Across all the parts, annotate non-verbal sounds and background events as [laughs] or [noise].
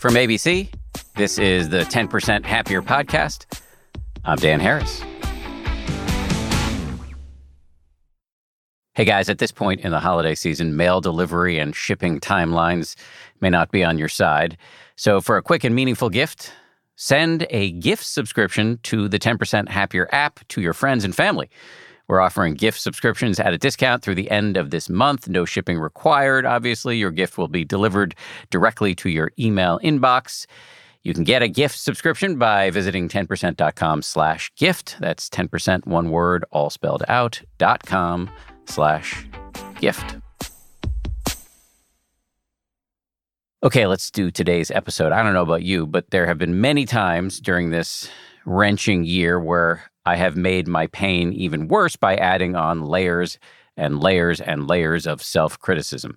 From ABC, this is the 10% Happier Podcast. I'm Dan Harris. Hey guys, at this point in the holiday season, mail delivery and shipping timelines may not be on your side. So, for a quick and meaningful gift, send a gift subscription to the 10% Happier app to your friends and family. We're offering gift subscriptions at a discount through the end of this month. No shipping required. Obviously, your gift will be delivered directly to your email inbox. You can get a gift subscription by visiting 10%.com slash gift. That's 10% one word, all spelled out, dot com slash gift. Okay, let's do today's episode. I don't know about you, but there have been many times during this wrenching year where I have made my pain even worse by adding on layers and layers and layers of self criticism.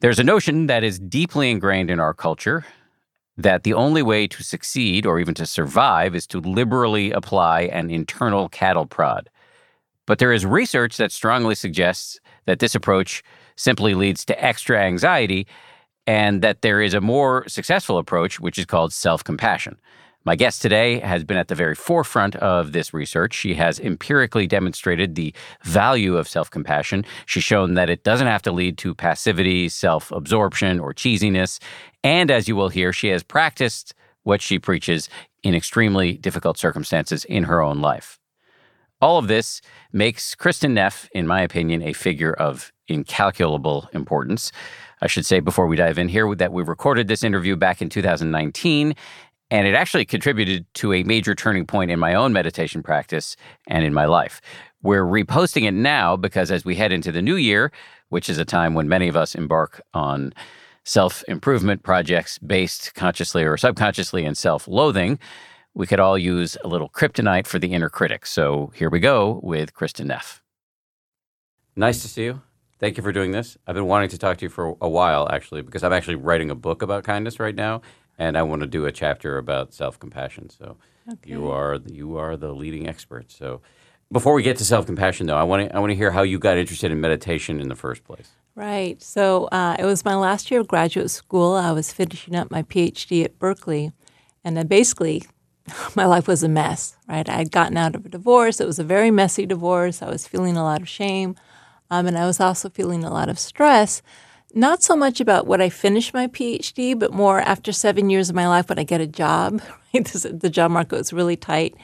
There's a notion that is deeply ingrained in our culture that the only way to succeed or even to survive is to liberally apply an internal cattle prod. But there is research that strongly suggests that this approach simply leads to extra anxiety and that there is a more successful approach, which is called self compassion. My guest today has been at the very forefront of this research. She has empirically demonstrated the value of self compassion. She's shown that it doesn't have to lead to passivity, self absorption, or cheesiness. And as you will hear, she has practiced what she preaches in extremely difficult circumstances in her own life. All of this makes Kristin Neff, in my opinion, a figure of incalculable importance. I should say before we dive in here that we recorded this interview back in 2019 and it actually contributed to a major turning point in my own meditation practice and in my life. We're reposting it now because as we head into the new year, which is a time when many of us embark on self improvement projects based consciously or subconsciously in self loathing, we could all use a little kryptonite for the inner critic. So here we go with Kristin Neff. Nice to see you. Thank you for doing this. I've been wanting to talk to you for a while, actually, because I'm actually writing a book about kindness right now, and I want to do a chapter about self compassion. So okay. you are the, you are the leading expert. So before we get to self compassion, though, I want to I want to hear how you got interested in meditation in the first place. Right. So uh, it was my last year of graduate school. I was finishing up my PhD at Berkeley, and then basically. [laughs] My life was a mess, right? I had gotten out of a divorce. It was a very messy divorce. I was feeling a lot of shame. Um, and I was also feeling a lot of stress not so much about what I finish my PhD, but more after seven years of my life when I get a job. [laughs] Right? the job market was really tight.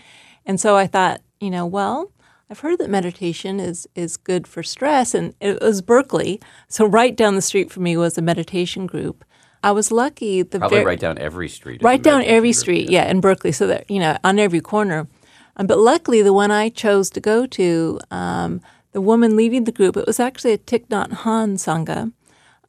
And so I thought, you know, well, I've heard that meditation is is good for stress, and it was Berkeley. So right down the street from me was a meditation group. I was lucky. The probably right down every street. Right down every group, street, yeah. yeah. in Berkeley. So that you know, on every corner. Um, but luckily, the one I chose to go to, um, the woman leading the group, it was actually a Thich Nhat Hanh Sangha,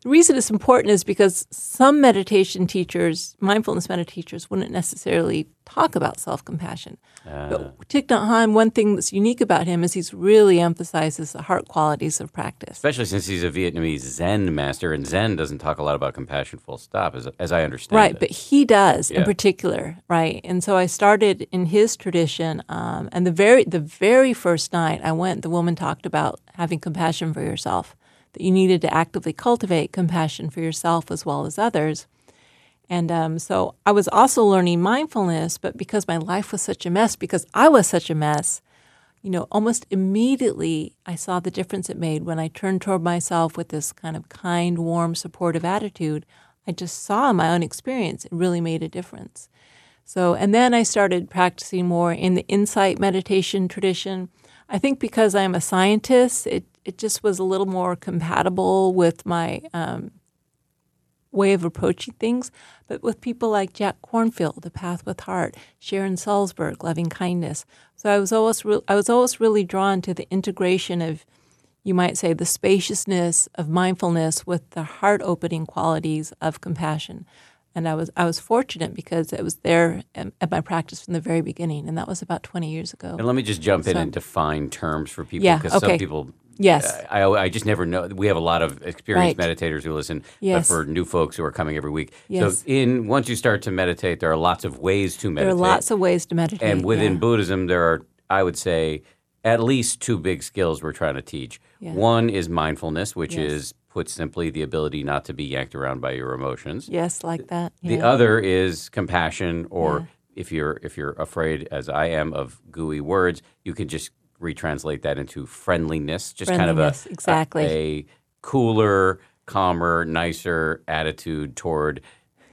the reason it's important is because some meditation teachers, mindfulness meditation teachers, wouldn't necessarily talk about self compassion. Uh. But ah. Thich Nhat Hanh, one thing that's unique about him is he's really emphasizes the heart qualities of practice. Especially since he's a Vietnamese Zen master, and Zen doesn't talk a lot about compassion, full stop, as, as I understand right, it. but he does yeah. in particular, right? And so I started in his tradition, um, and the very the very first night I went, the woman talked about having compassion for yourself that you needed to actively cultivate compassion for yourself as well as others. And um, so I was also learning mindfulness, but because my life was such a mess, because I was such a mess, you know, almost immediately I saw the difference it made when I turned toward myself with this kind of kind, warm, supportive attitude. I just saw my own experience. It really made a difference. So, and then I started practicing more in the insight meditation tradition. I think because I'm a scientist, it it just was a little more compatible with my um, way of approaching things. But with people like Jack Kornfield, The Path with Heart, Sharon Salzberg, Loving Kindness. So I was always re- I was always really drawn to the integration of, you might say, the spaciousness of mindfulness with the heart opening qualities of compassion. And I was I was fortunate because it was there at my practice from the very beginning, and that was about 20 years ago. And let me just jump so, in and define terms for people because yeah, okay. some people Yes. I, I just never know. We have a lot of experienced right. meditators who listen, yes. but for new folks who are coming every week. Yes. So, in once you start to meditate, there are lots of ways to meditate. There are lots of ways to meditate. And within yeah. Buddhism, there are, I would say, at least two big skills we're trying to teach. Yeah. One is mindfulness, which Yes. is put simply the ability not to be yanked around by your emotions. Yes, like that. The other is compassion, or Yeah. if you're if you're afraid, as I am, of gooey words, you can just retranslate that into friendliness, just kind of a exactly. a, a cooler, calmer, nicer attitude toward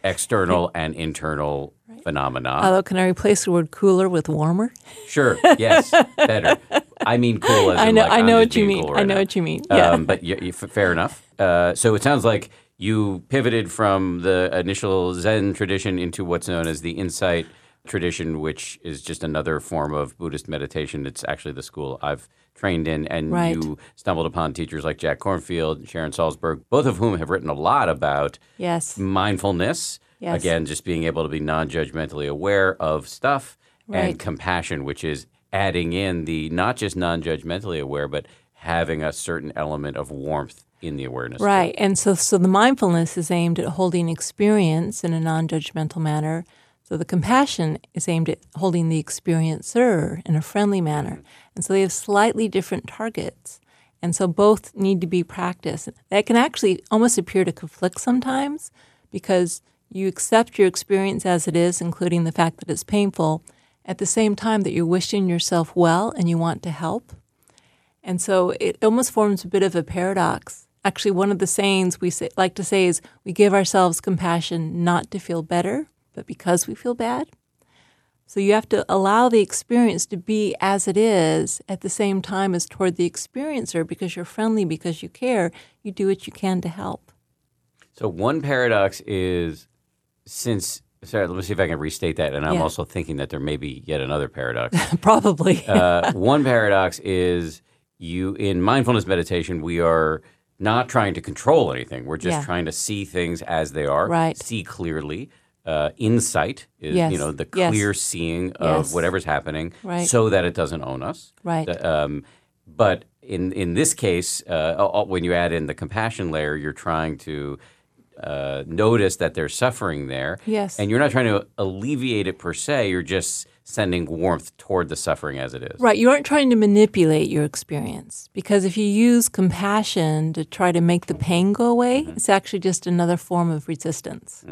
external and internal phenomena. Although, can I replace the word cooler with warmer? Sure. Yes. [laughs] Better. I mean, cool. As I know, like, I know what you mean. cool I know now. what you mean. Yeah. Um, but y y- f- fair enough. Uh, so it sounds like you pivoted from the initial Zen tradition into what's known as the Insight tradition, which is just another form of Buddhist meditation. It's actually the school I've trained in, and Right. you stumbled upon teachers like Jack Kornfield, Sharon Salzberg, both of whom have written a lot about yes. mindfulness. Yes. Again, just being able to be non judgmentally aware of stuff and compassion, which is adding in the not just non judgmentally aware, but having a certain element of warmth in the awareness. too. Right. And so, so the mindfulness is aimed at holding experience in a non judgmental manner. So the compassion is aimed at holding the experiencer in a friendly manner. And so they have slightly different targets. And so both need to be practiced. That can actually almost appear to conflict sometimes because you accept your experience as it is, including the fact that it's painful, at the same time that you're wishing yourself well and you want to help. And so it almost forms a bit of a paradox. Actually, one of the sayings we say, like to say is we give ourselves compassion not to feel better, but because we feel bad. So you have to allow the experience to be as it is at the same time as toward the experiencer because you're friendly, because you care, you do what you can to help. So, one paradox is since, sorry, let me see if I can restate that. And I'm Yeah. also thinking that there may be yet another paradox. [laughs] Probably. uh, one paradox is you in mindfulness meditation we are not trying to control anything we're just Yeah. trying to see things as they are Right. see clearly uh, insight is Yes. you know the Yes. clear seeing of Yes. whatever's happening Right. so that it doesn't own us Right. Um, but in in this case uh, when you add in the compassion layer you're trying to uh, notice that there's suffering there Yes. and you're not trying to alleviate it per se you're just sending warmth toward the suffering as it is Right. You aren't trying to manipulate your experience because if you use compassion to try to make the pain go away, it's actually just another form of resistance.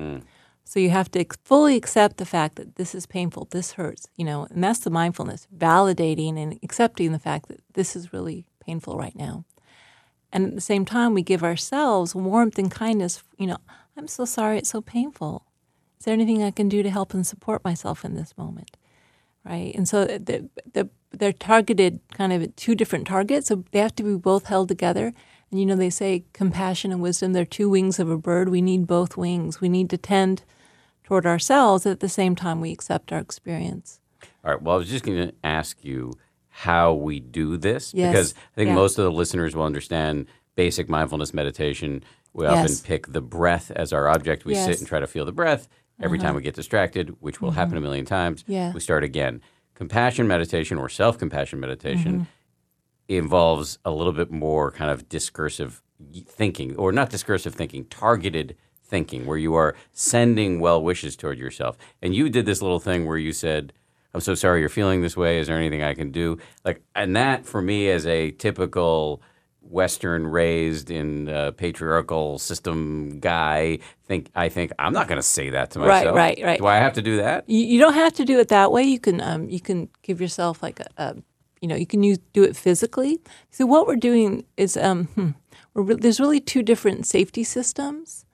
So you have to fully accept the fact that this is painful, this hurts, you know, and that's the mindfulness, validating and accepting the fact that this is really painful right now. And at the same time, we give ourselves warmth and kindness. You know, I'm so sorry it's so painful. Is there anything I can do to help and support myself in this moment? right? And so uh, the, the, they're targeted kind of at two different targets, so they have to be both held together. And you know, they say compassion and wisdom, they're two wings of a bird. We need both wings. We need to tend toward ourselves at the same time we accept our experience. All right. Well, I was just going to ask you how we do this Yes. because I think Yeah. most of the listeners will understand basic mindfulness meditation. We often pick the breath as our object. We Yes. Uh-huh. sit and try to feel the breath. Every time we get distracted, which will happen a million times, Mm-hmm. Yeah. we start again. Compassion meditation or self compassion meditation Mm-hmm. involves a little bit more kind of discursive thinking, or not discursive thinking, targeted thinking, where you are sending well wishes toward yourself. And you did this little thing where you said, I'm so sorry you're feeling this way. Is there anything I can do? Like, and that for me, as a typical Western raised in a patriarchal system guy, think I think I'm not going to say that to Right, myself. right, right. Do I have to do that? You, you don't have to do it that way. You can um, you can give yourself like a, a you know you can use do it physically. So what we're doing is um, hmm, we're re- there's really two different safety systems.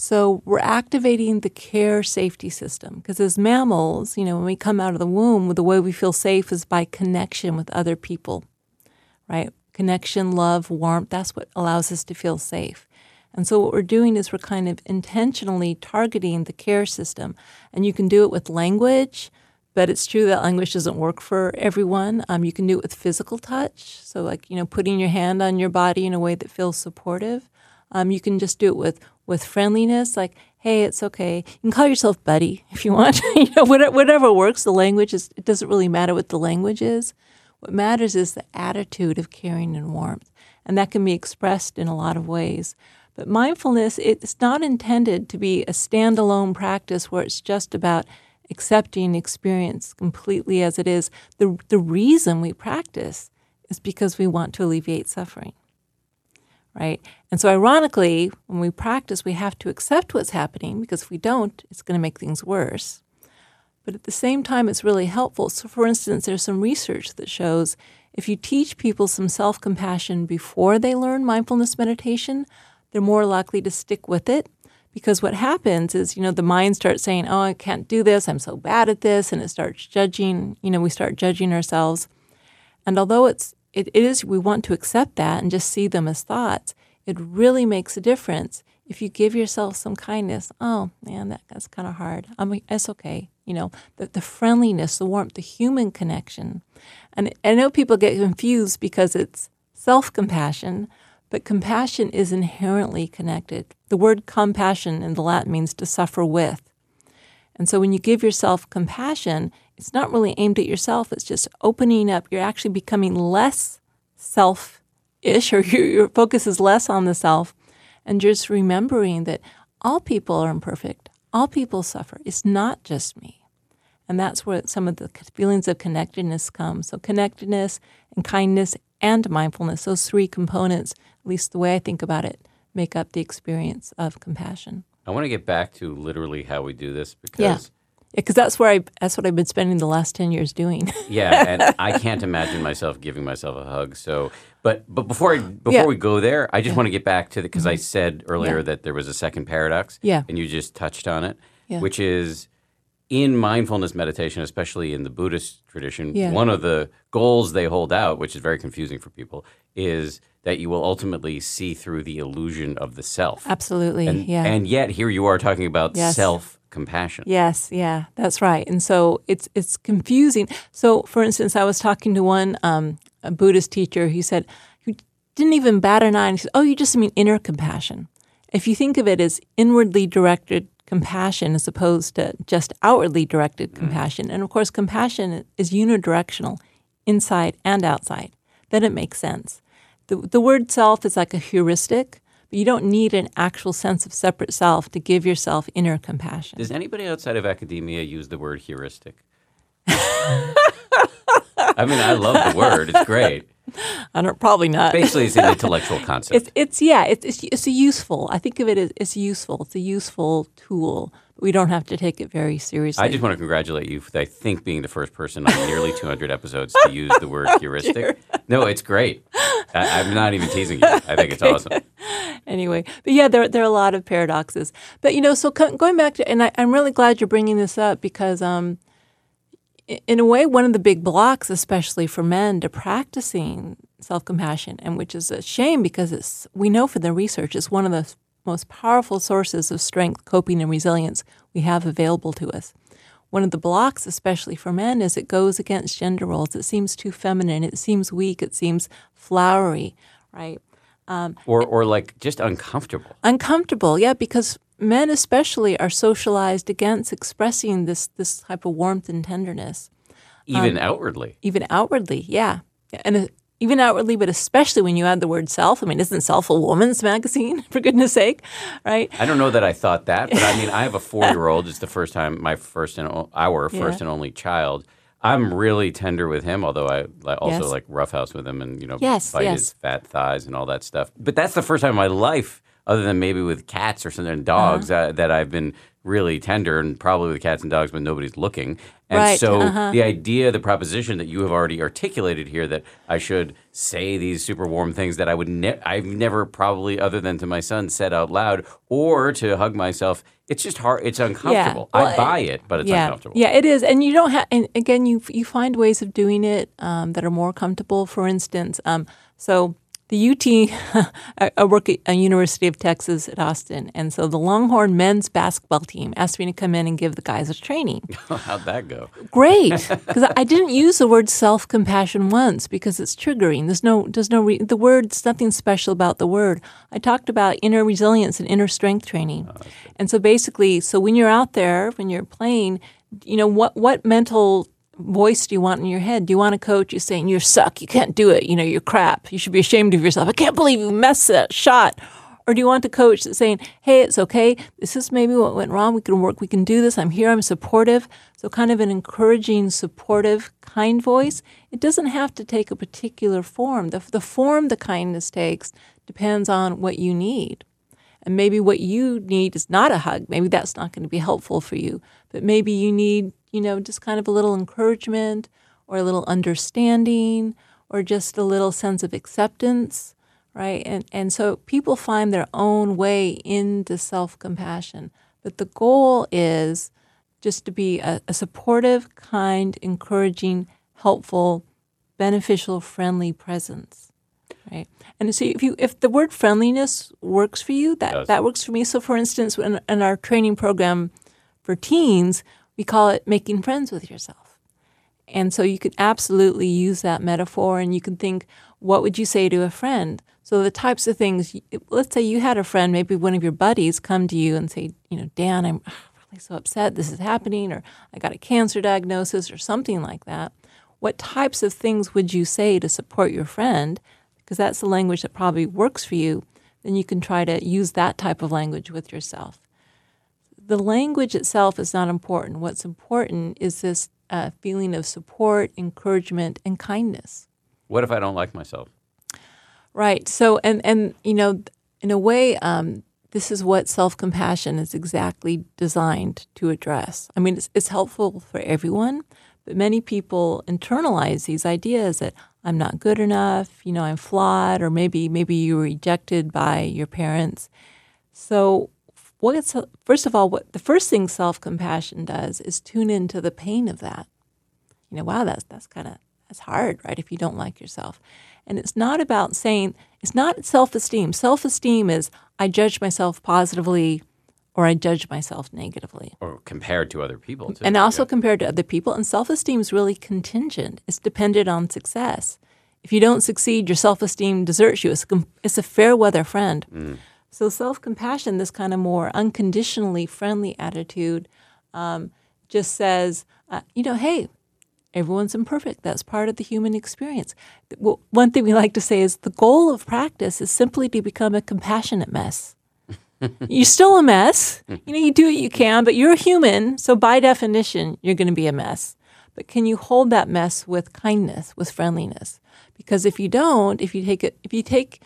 So we're activating the care safety system because as mammals, you know, when we come out of the womb, the way we feel safe is by connection with other people, right? Connection, love, warmth, that's what allows us to feel safe. And so what we're doing is we're kind of intentionally targeting the care system. And you can do it with language, but it's true that language doesn't work for everyone. Um, you can do it with physical touch. So like, you know, putting your hand on your body in a way that feels supportive. Um, you can just do it with with friendliness, like, "Hey, it's okay." You can call yourself buddy [laughs] if you want. [laughs] you know, whatever, whatever works. The language is. It doesn't really matter what the language is. What matters is the attitude of caring and warmth, and that can be expressed in a lot of ways. But mindfulness, it's not intended to be a standalone practice where it's just about accepting experience completely as it is. The the reason we practice is because we want to alleviate suffering. Right? And so, ironically, when we practice, we have to accept what's happening because if we don't, it's going to make things worse. But at the same time, it's really helpful. So, for instance, there's some research that shows if you teach people some self compassion before they learn mindfulness meditation, they're more likely to stick with it. Because what happens is, you know, the mind starts saying, oh, I can't do this. I'm so bad at this. And it starts judging, you know, we start judging ourselves. And although it's, it is, we want to accept that and just see them as thoughts, it really makes a difference if you give yourself some kindness. Oh, man, that, that's kind of hard. I mean, it's okay. You know, the, the friendliness, the warmth, the human connection. And I know people get confused because it's self compassion, but compassion is inherently connected. The word compassion in the Latin means to suffer with. And so when you give yourself compassion, it's not really aimed at yourself, it's just opening up. You're actually becoming less self ish, [laughs] or your, your focus is less on the self, and just remembering that all people are imperfect, all people suffer. It's not just me. And that's where some of the feelings of connectedness come. So, connectedness and kindness and mindfulness, those three components, at least the way I think about it, make up the experience of compassion. I want to get back to literally how we do this because yeah. Because that's where I that's what I've been spending the last ten years doing. [laughs] yeah, and I can't imagine myself giving myself a hug. So, but but before I, before yeah. we go there, I just yeah. want to get back to the because mm-hmm. I said earlier that there was a second paradox. Yeah, and you just touched on it, which is in mindfulness meditation, especially in the Buddhist tradition, yeah. one of the goals they hold out, which is very confusing for people, is that you will ultimately see through the illusion of the self. Absolutely. And, yeah. And yet here you are talking about yes. self compassion. Yes, yeah, that's right. And so it's it's confusing. So for instance, I was talking to one um, a Buddhist teacher He said, who didn't even bat an eye. And he said, "Oh, you just mean inner compassion." If you think of it as inwardly directed compassion as opposed to just outwardly directed mm-hmm. compassion. And of course, compassion is unidirectional, inside and outside. Then it makes sense. The, the word self is like a heuristic, but you don't need an actual sense of separate self to give yourself inner compassion. Does anybody outside of academia use the word heuristic? [laughs] I mean, I love the word, it's great. I don't probably not. Basically, it's an [laughs] intellectual concept. It's, it's yeah, it's, it's, it's a useful. I think of it as it's useful. It's a useful tool. We don't have to take it very seriously. I just want to congratulate you for I think being the first person on nearly 200 episodes to use the word [laughs] heuristic. No, it's great. I, am not even teasing you. I think it's awesome. [laughs] Anyway, but yeah, there there are a lot of paradoxes. But you know, so going back to, and I, am really glad you're bringing this up because um, in a way, one of the big blocks, especially for men, to practicing self compassion, and which is a shame because it's we know from the research it's one of the most powerful sources of strength, coping, and resilience we have available to us. One of the blocks, especially for men, is it goes against gender roles. It seems too feminine. It seems weak. It seems flowery, right? Um, or, or like just uncomfortable. Uncomfortable, yeah, because men especially are socialized against expressing this this type of warmth and tenderness. Even um, outwardly. Even outwardly, yeah. And even outwardly, but especially when you add the word self. I mean, isn't Self a woman's [laughs] magazine, for goodness sake, right? I don't know that I thought that, but I mean, I have a [laughs] four year old. It's the first time, my first and our first yeah. and only child. I'm really tender with him, although I, also yes. like roughhouse with him and, you know, yes, bite yes. his fat thighs and all that stuff. But that's the first time in my life other than maybe with cats or something, and dogs, uh-huh. uh, that I've been really tender, and probably with cats and dogs when nobody's looking. And right. so uh-huh. the idea, the proposition that you have already articulated here, that I should say these super warm things that I would, ne- I've never probably, other than to my son, said out loud, or to hug myself. It's just hard. It's uncomfortable. Yeah. Well, I buy it, but it's yeah. uncomfortable. Yeah, it is, and you don't have. And again, you you find ways of doing it um, that are more comfortable. For instance, um, so the UT, [laughs] I work at a University of Texas at Austin, and so the Longhorn men's basketball team asked me to come in and give the guys a training. [laughs] How'd that go? Great, because I [laughs] didn't use the word self compassion once because it's triggering. There's no, there's no re- the word's nothing special about the word. I talked about inner resilience and inner strength training, oh, and so basically, so when you're out there, when you're playing, you know what what mental voice do you want in your head? Do you want a coach who's saying, you suck, you can't do it, you know, you're crap, you should be ashamed of yourself, I can't believe you messed that shot? Or do you want a coach that's saying, hey, it's okay. This is maybe what went wrong. We can work. We can do this. I'm here. I'm supportive. So, kind of an encouraging, supportive, kind voice. It doesn't have to take a particular form. The, the form the kindness takes depends on what you need. And maybe what you need is not a hug. Maybe that's not going to be helpful for you. But maybe you need, you know, just kind of a little encouragement or a little understanding or just a little sense of acceptance, right? And, and so people find their own way into self compassion. But the goal is just to be a, a supportive, kind, encouraging, helpful, beneficial, friendly presence, right? And so if you if the word friendliness works for you, that that works for me. So for instance, in, in our training program for teens, we call it making friends with yourself. And so you could absolutely use that metaphor and you can think, what would you say to a friend? So the types of things, let's say you had a friend, maybe one of your buddies come to you and say, you know, Dan, [sighs] I'm really so upset this is happening, or I got a cancer diagnosis, or something like that. What types of things would you say to support your friend? Because that's the language that probably works for you. Then you can try to use that type of language with yourself. The language itself is not important. What's important is this a feeling of support, encouragement, and kindness. What if I don't like myself? Right. So, and and you know, in a way, um, this is what self compassion is exactly designed to address. I mean, it's, it's helpful for everyone, but many people internalize these ideas that I'm not good enough, you know, I'm flawed, or maybe maybe you were rejected by your parents. So what's first of all what the first thing self-compassion does is tune into the pain of that. You know wow that's that's kind of that's hard right if you don't like yourself. And it's not about saying it's not self-esteem. Self-esteem is i judge myself positively or i judge myself negatively. Or compared to other people too. And also yeah. compared to other people. And self-esteem is really contingent. It's dependent on success. If you don't succeed your self-esteem deserts you. It's, it's a fair weather friend. Mm. So self compassion, this kind of more unconditionally friendly attitude, um, just says, uh, you know, hey, everyone's imperfect. That's part of the human experience. Well, one thing we like to say is the goal of practice is simply to become a compassionate mess. [laughs] you're still a mess. You know, you do what you can, but you're a human. So by definition, you're going to be a mess. But can you hold that mess with kindness, with friendliness? Because if you don't, if you take it, if you take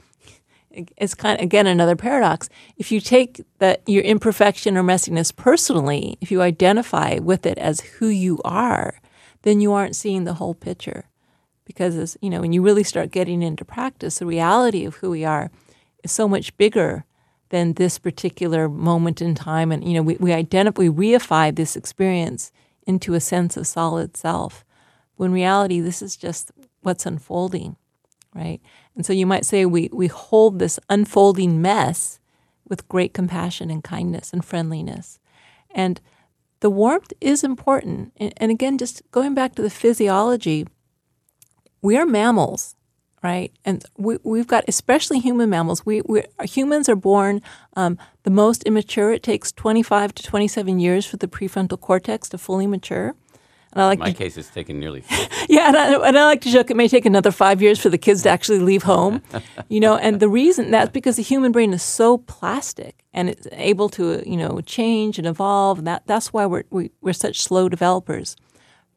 it's kind of, again another paradox. If you take that your imperfection or messiness personally, if you identify with it as who you are, then you aren't seeing the whole picture. Because as you know, when you really start getting into practice, the reality of who we are is so much bigger than this particular moment in time. And you know, we, we identify, we reify this experience into a sense of solid self. When reality, this is just what's unfolding, right? And so you might say we, we hold this unfolding mess with great compassion and kindness and friendliness. And the warmth is important. And, again, just going back to the physiology, we are mammals, right? And we, we've got, especially human mammals, we, we humans are born um, the most immature. It takes 25 to 27 years for the prefrontal cortex to fully mature. And I like In my to, case, it's taken nearly. [laughs] yeah, and I, and I like to joke it may take another five years for the kids to actually leave home, [laughs] you know. And the reason that's because the human brain is so plastic and it's able to, you know, change and evolve. And that that's why we're we, are we are such slow developers.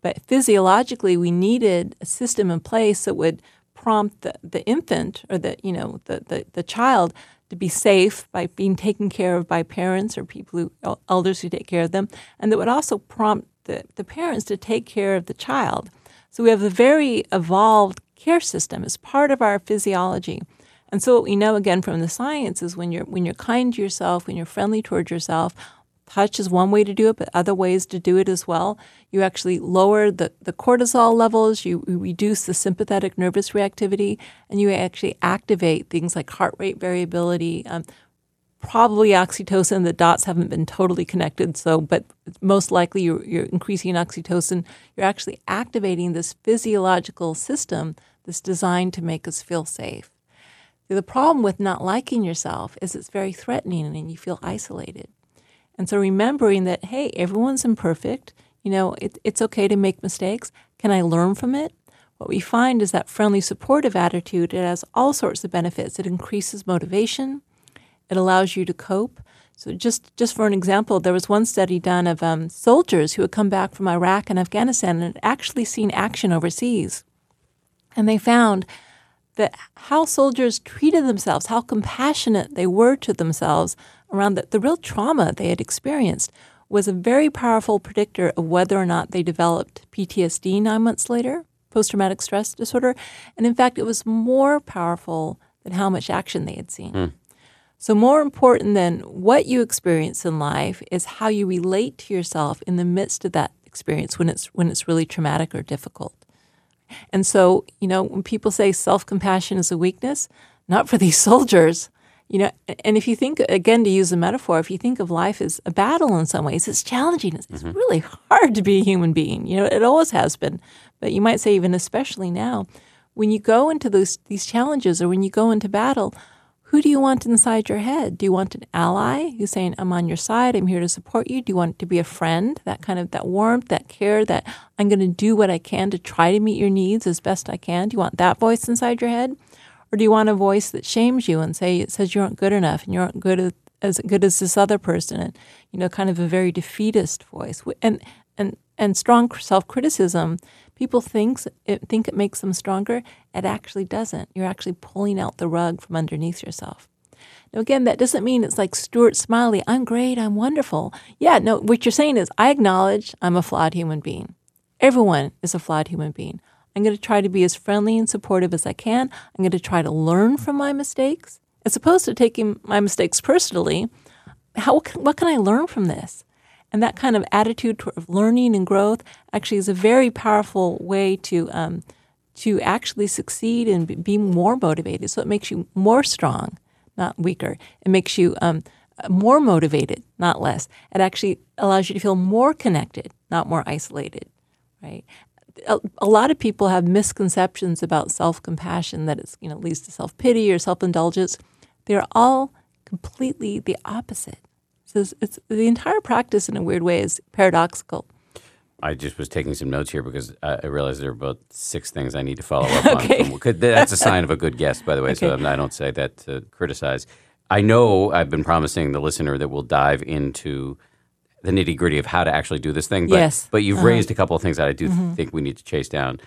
But physiologically, we needed a system in place that would prompt the, the infant or the you know the, the, the child to be safe by being taken care of by parents or people who elders who take care of them, and that would also prompt the, the parents to take care of the child. So we have a very evolved care system as part of our physiology. And so what we know again from the science is when you're when you're kind to yourself, when you're friendly towards yourself, touch is one way to do it, but other ways to do it as well. You actually lower the, the cortisol levels, you, reduce the sympathetic nervous reactivity, and you actually activate things like heart rate variability, um, probably oxytocin. The dots haven't been totally connected, so but most likely you're, you're increasing oxytocin. You're actually activating this physiological system that's designed to make us feel safe. The problem with not liking yourself is it's very threatening and you feel isolated. And so remembering that, hey, everyone's imperfect. You know, it, it's okay to make mistakes. Can I learn from it? What we find is that friendly, supportive attitude, it has all sorts of benefits. It increases motivation. It allows you to cope. So just just for an example, there was one study done of um, soldiers who had come back from Iraq and Afghanistan and had actually seen action overseas, and they found that how soldiers treated themselves, how compassionate they were to themselves around the, the real trauma they had experienced, was a very powerful predictor of whether or not they developed PTSD nine months later, post traumatic stress disorder. And in fact, it was more powerful than how much action they had seen. Mm. So, more important than what you experience in life is how you relate to yourself in the midst of that experience when it's when it's really traumatic or difficult. And so, you know, when people say self compassion is a weakness, not for [laughs] these soldiers, you know, and if you think, again, to use a metaphor, if you think of life as a battle in some ways, it's challenging. It's, mm-hmm. really hard to be a human being. You know, it always has been. But you might say, even especially now, when you go into those, these challenges or when you go into battle, who do you want inside your head? Do you want an ally who's saying, I'm on your side, I'm here to support you? Do you want to be a friend, that kind of that warmth, that care, that I'm going to do what I can to try to meet your needs as best I can? Do you want that voice inside your head? Or do you want a voice that shames you and say it says you aren't good enough and you aren't good as good as this other person and you know kind of a very defeatist voice and and and strong self-criticism people thinks it, think it makes them stronger it actually doesn't you're actually pulling out the rug from underneath yourself now again that doesn't mean it's like stuart smalley i'm great i'm wonderful yeah no what you're saying is i acknowledge i'm a flawed human being everyone is a flawed human being I'm going to try to be as friendly and supportive as I can. I'm going to try to learn from my mistakes. As opposed to taking my mistakes personally, how, what can I learn from this? And that kind of attitude toward learning and growth actually is a very powerful way to um, to actually succeed and be more motivated. So it makes you more strong, not weaker. It makes you um, more motivated, not less. It actually allows you to feel more connected, not more isolated, right? a, a, lot of people have misconceptions about self-compassion that it's you know leads to self-pity or self-indulgence they're all completely the opposite it's, the entire practice in a weird way is paradoxical I just was taking some notes here because I realized there are about six things I need to follow up [laughs] okay. on. From, that's a sign of a good guest, by the way. Okay. So I don't say that to criticize. I know I've been promising the listener that we'll dive into the nitty gritty of how to actually do this thing. But, yes. But you've uh-huh. raised a couple of things that I do mm-hmm. think we need to chase down.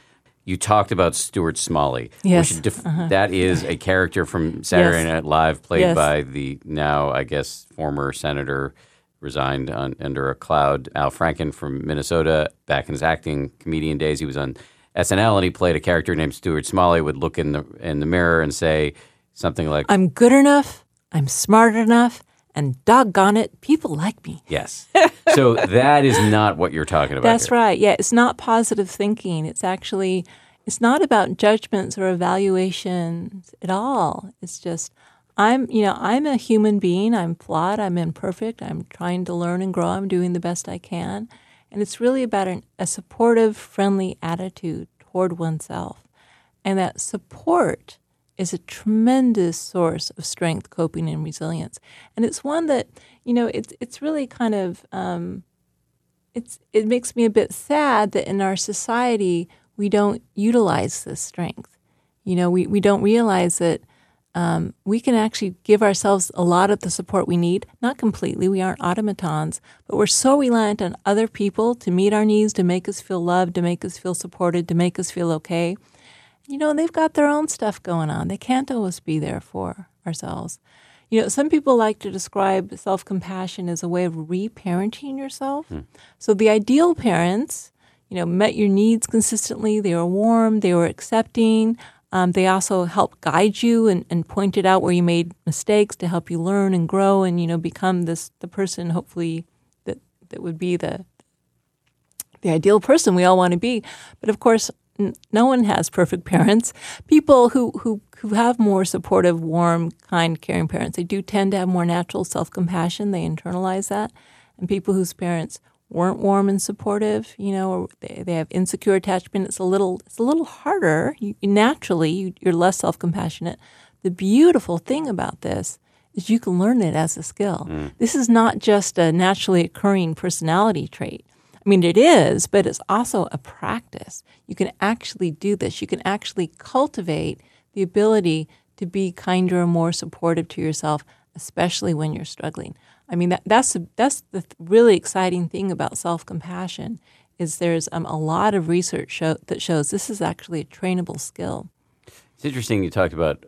You talked about Stuart Smalley. Yes. Def- uh-huh. That is a character from Saturday yes. Night Live played yes. by the now, I guess, former senator resigned on, under a cloud, Al Franken from Minnesota. Back in his acting comedian days, he was on SNL and he played a character named Stuart Smalley. Would look in the in the mirror and say something like, "I'm good enough. I'm smart enough and doggone it, people like me. Yes. So that is not what you're talking about. That's here. right. Yeah, it's not positive thinking. It's actually it's not about judgments or evaluations at all. It's just I'm, you know, I'm a human being. I'm flawed. I'm imperfect. I'm trying to learn and grow. I'm doing the best I can. And it's really about an, a supportive, friendly attitude toward oneself. And that support is a tremendous source of strength, coping, and resilience. And it's one that you know it's it's really kind of um, it's it makes me a bit sad that in our society we don't utilize this strength. You know, we we don't realize that. Um, we can actually give ourselves a lot of the support we need. Not completely, we aren't automatons, but we're so reliant on other people to meet our needs, to make us feel loved, to make us feel supported, to make us feel okay you know, they've got their own stuff going on. They can't always be there for ourselves. You know, some people like to describe self compassion as a way of reparenting yourself. Hmm. So the ideal parents, you know, met your needs consistently. They were warm, they were accepting. Um, they also helped guide you and, and pointed out where you made mistakes to help you learn and grow and, you know, become this the person hopefully that, that would be the the ideal person we all want to be. But of course, no one has perfect [laughs] parents. People who, who, who have more supportive, warm, kind, caring parents, they do tend to have more natural self compassion. They internalize that. And people whose parents weren't warm and supportive, you know, or they, they have insecure attachment, it's a little it's a little harder. You, naturally, you, you're less self compassionate. The beautiful thing about this is you can learn it as a skill. Mm. This is not just a naturally occurring personality trait. I mean, it is, but it's also a practice. You can actually do this. You can actually cultivate the ability to be kinder and more supportive to yourself, especially when you're struggling. I mean, that, that's that's the really exciting thing about self compassion is there's um, a lot of research show, that shows this is actually a trainable skill. It's interesting you talked about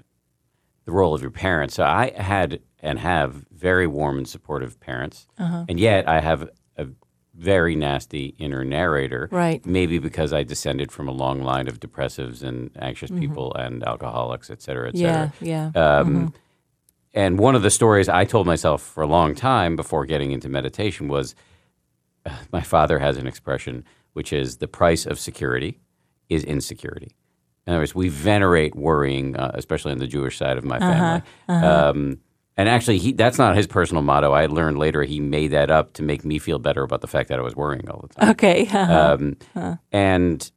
the role of your parents. So I had and have very warm and supportive parents, Uh-huh. and yet I have very nasty inner narrator. Right. Maybe because I descended from a long line of depressives and anxious people and alcoholics, et cetera, et cetera. yeah. Um, And one of the stories I told myself for a long time before getting into meditation was uh, [laughs] my father has an expression, which is the price of security is insecurity. In other words, we venerate worrying, uh, especially on the Jewish side of my family. Um, and actually, he, that's not his personal motto. I learned later he made that up to make me feel better about the fact that I was worrying all the time. Okay. [laughs] uh-huh. Um, And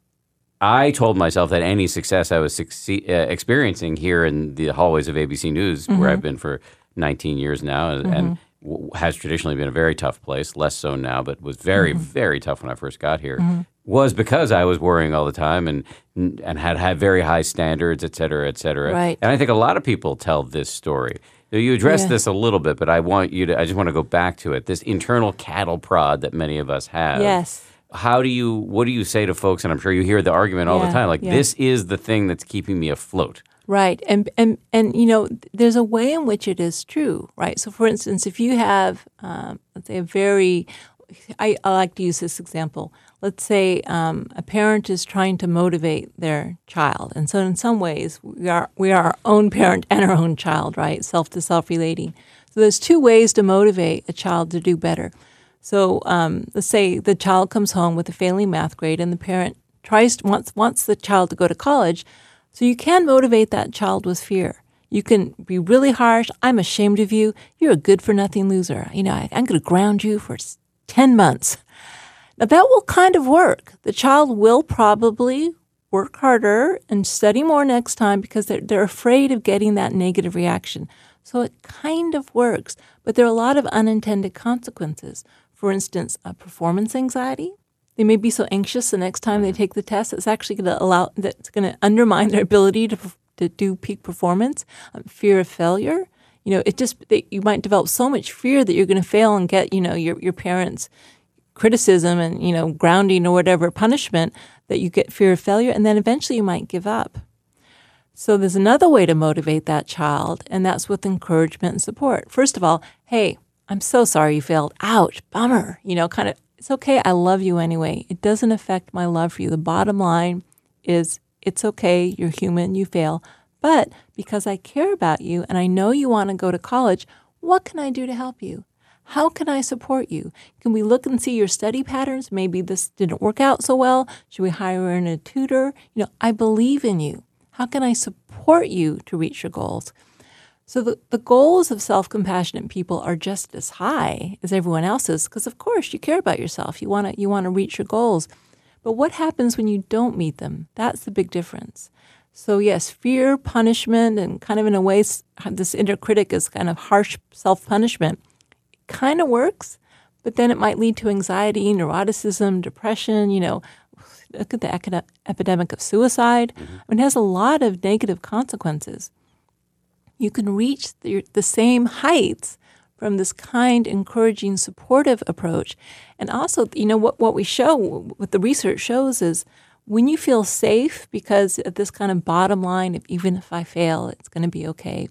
I told myself that any success I was succe- uh, experiencing here in the hallways of ABC News, where I've been for 19 years now, and, and w- has traditionally been a very tough place, less so now, but was very, very tough when I first got here, was because I was worrying all the time and and had had very high standards, et cetera, et cetera. Right. And I think a lot of people tell this story. Now, You addressed Yeah. this a little bit, but I want you to, I just want to go back to it. This internal cattle prod that many of us have yes. how do you what do you say to folks and i'm sure you hear the argument all the time like yeah. this is the thing that's keeping me afloat Right. And and and you know, there's a way in which it is true, right? So for instance, if you have um, let's say a very I, I like to use this example. Let's say um, a parent is trying to motivate their child, and so in some ways we are we are our own parent and our own child, right? Self to self relating. So there's two ways to motivate a child to do better. So um, let's say the child comes home with a failing math grade, and the parent tries wants wants the child to go to college. So you can motivate that child with fear. You can be really harsh. I'm ashamed of you. You're a good for nothing loser. You know, I, I'm going to ground you for 10 months. Now that will kind of work. The child will probably work harder and study more next time because they're, they're afraid of getting that negative reaction. So it kind of works, but there are a lot of unintended consequences. For instance, a performance anxiety. They may be so anxious the next time they take the test, it's actually going to allow that's going to undermine their ability to to do peak performance. Um, fear of failure. You know, it just they, you might develop so much fear that you're going to fail and get you know your your parents' criticism and you know grounding or whatever punishment that you get fear of failure, and then eventually you might give up. So there's another way to motivate that child, and that's with encouragement and support. First of all, hey, I'm so sorry you failed. Ouch, bummer. You know, kind of, it's okay. I love you anyway. It doesn't affect my love for you. The bottom line is it's okay. You're human. You fail. But because I care about you and I know you want to go to college, what can I do to help you? How can I support you? Can we look and see your study patterns? Maybe this didn't work out so well. Should we hire in a tutor? You know, I believe in you. How can I support you to reach your goals? So the, the goals of self-compassionate people are just as high as everyone else's because of course you care about yourself. You want to you want to reach your goals. But what happens when you don't meet them? That's the big difference. So yes, fear, punishment and kind of in a way this inner critic is kind of harsh self-punishment. Kind of works, but then it might lead to anxiety, neuroticism, depression, you know, look at the acad- epidemic of suicide. I mean, it has a lot of negative consequences you can reach the, the same heights from this kind, encouraging, supportive approach. And also, you know, what, what we show, what the research shows is when you feel safe because of this kind of bottom line of even if I fail, it's going to be okay,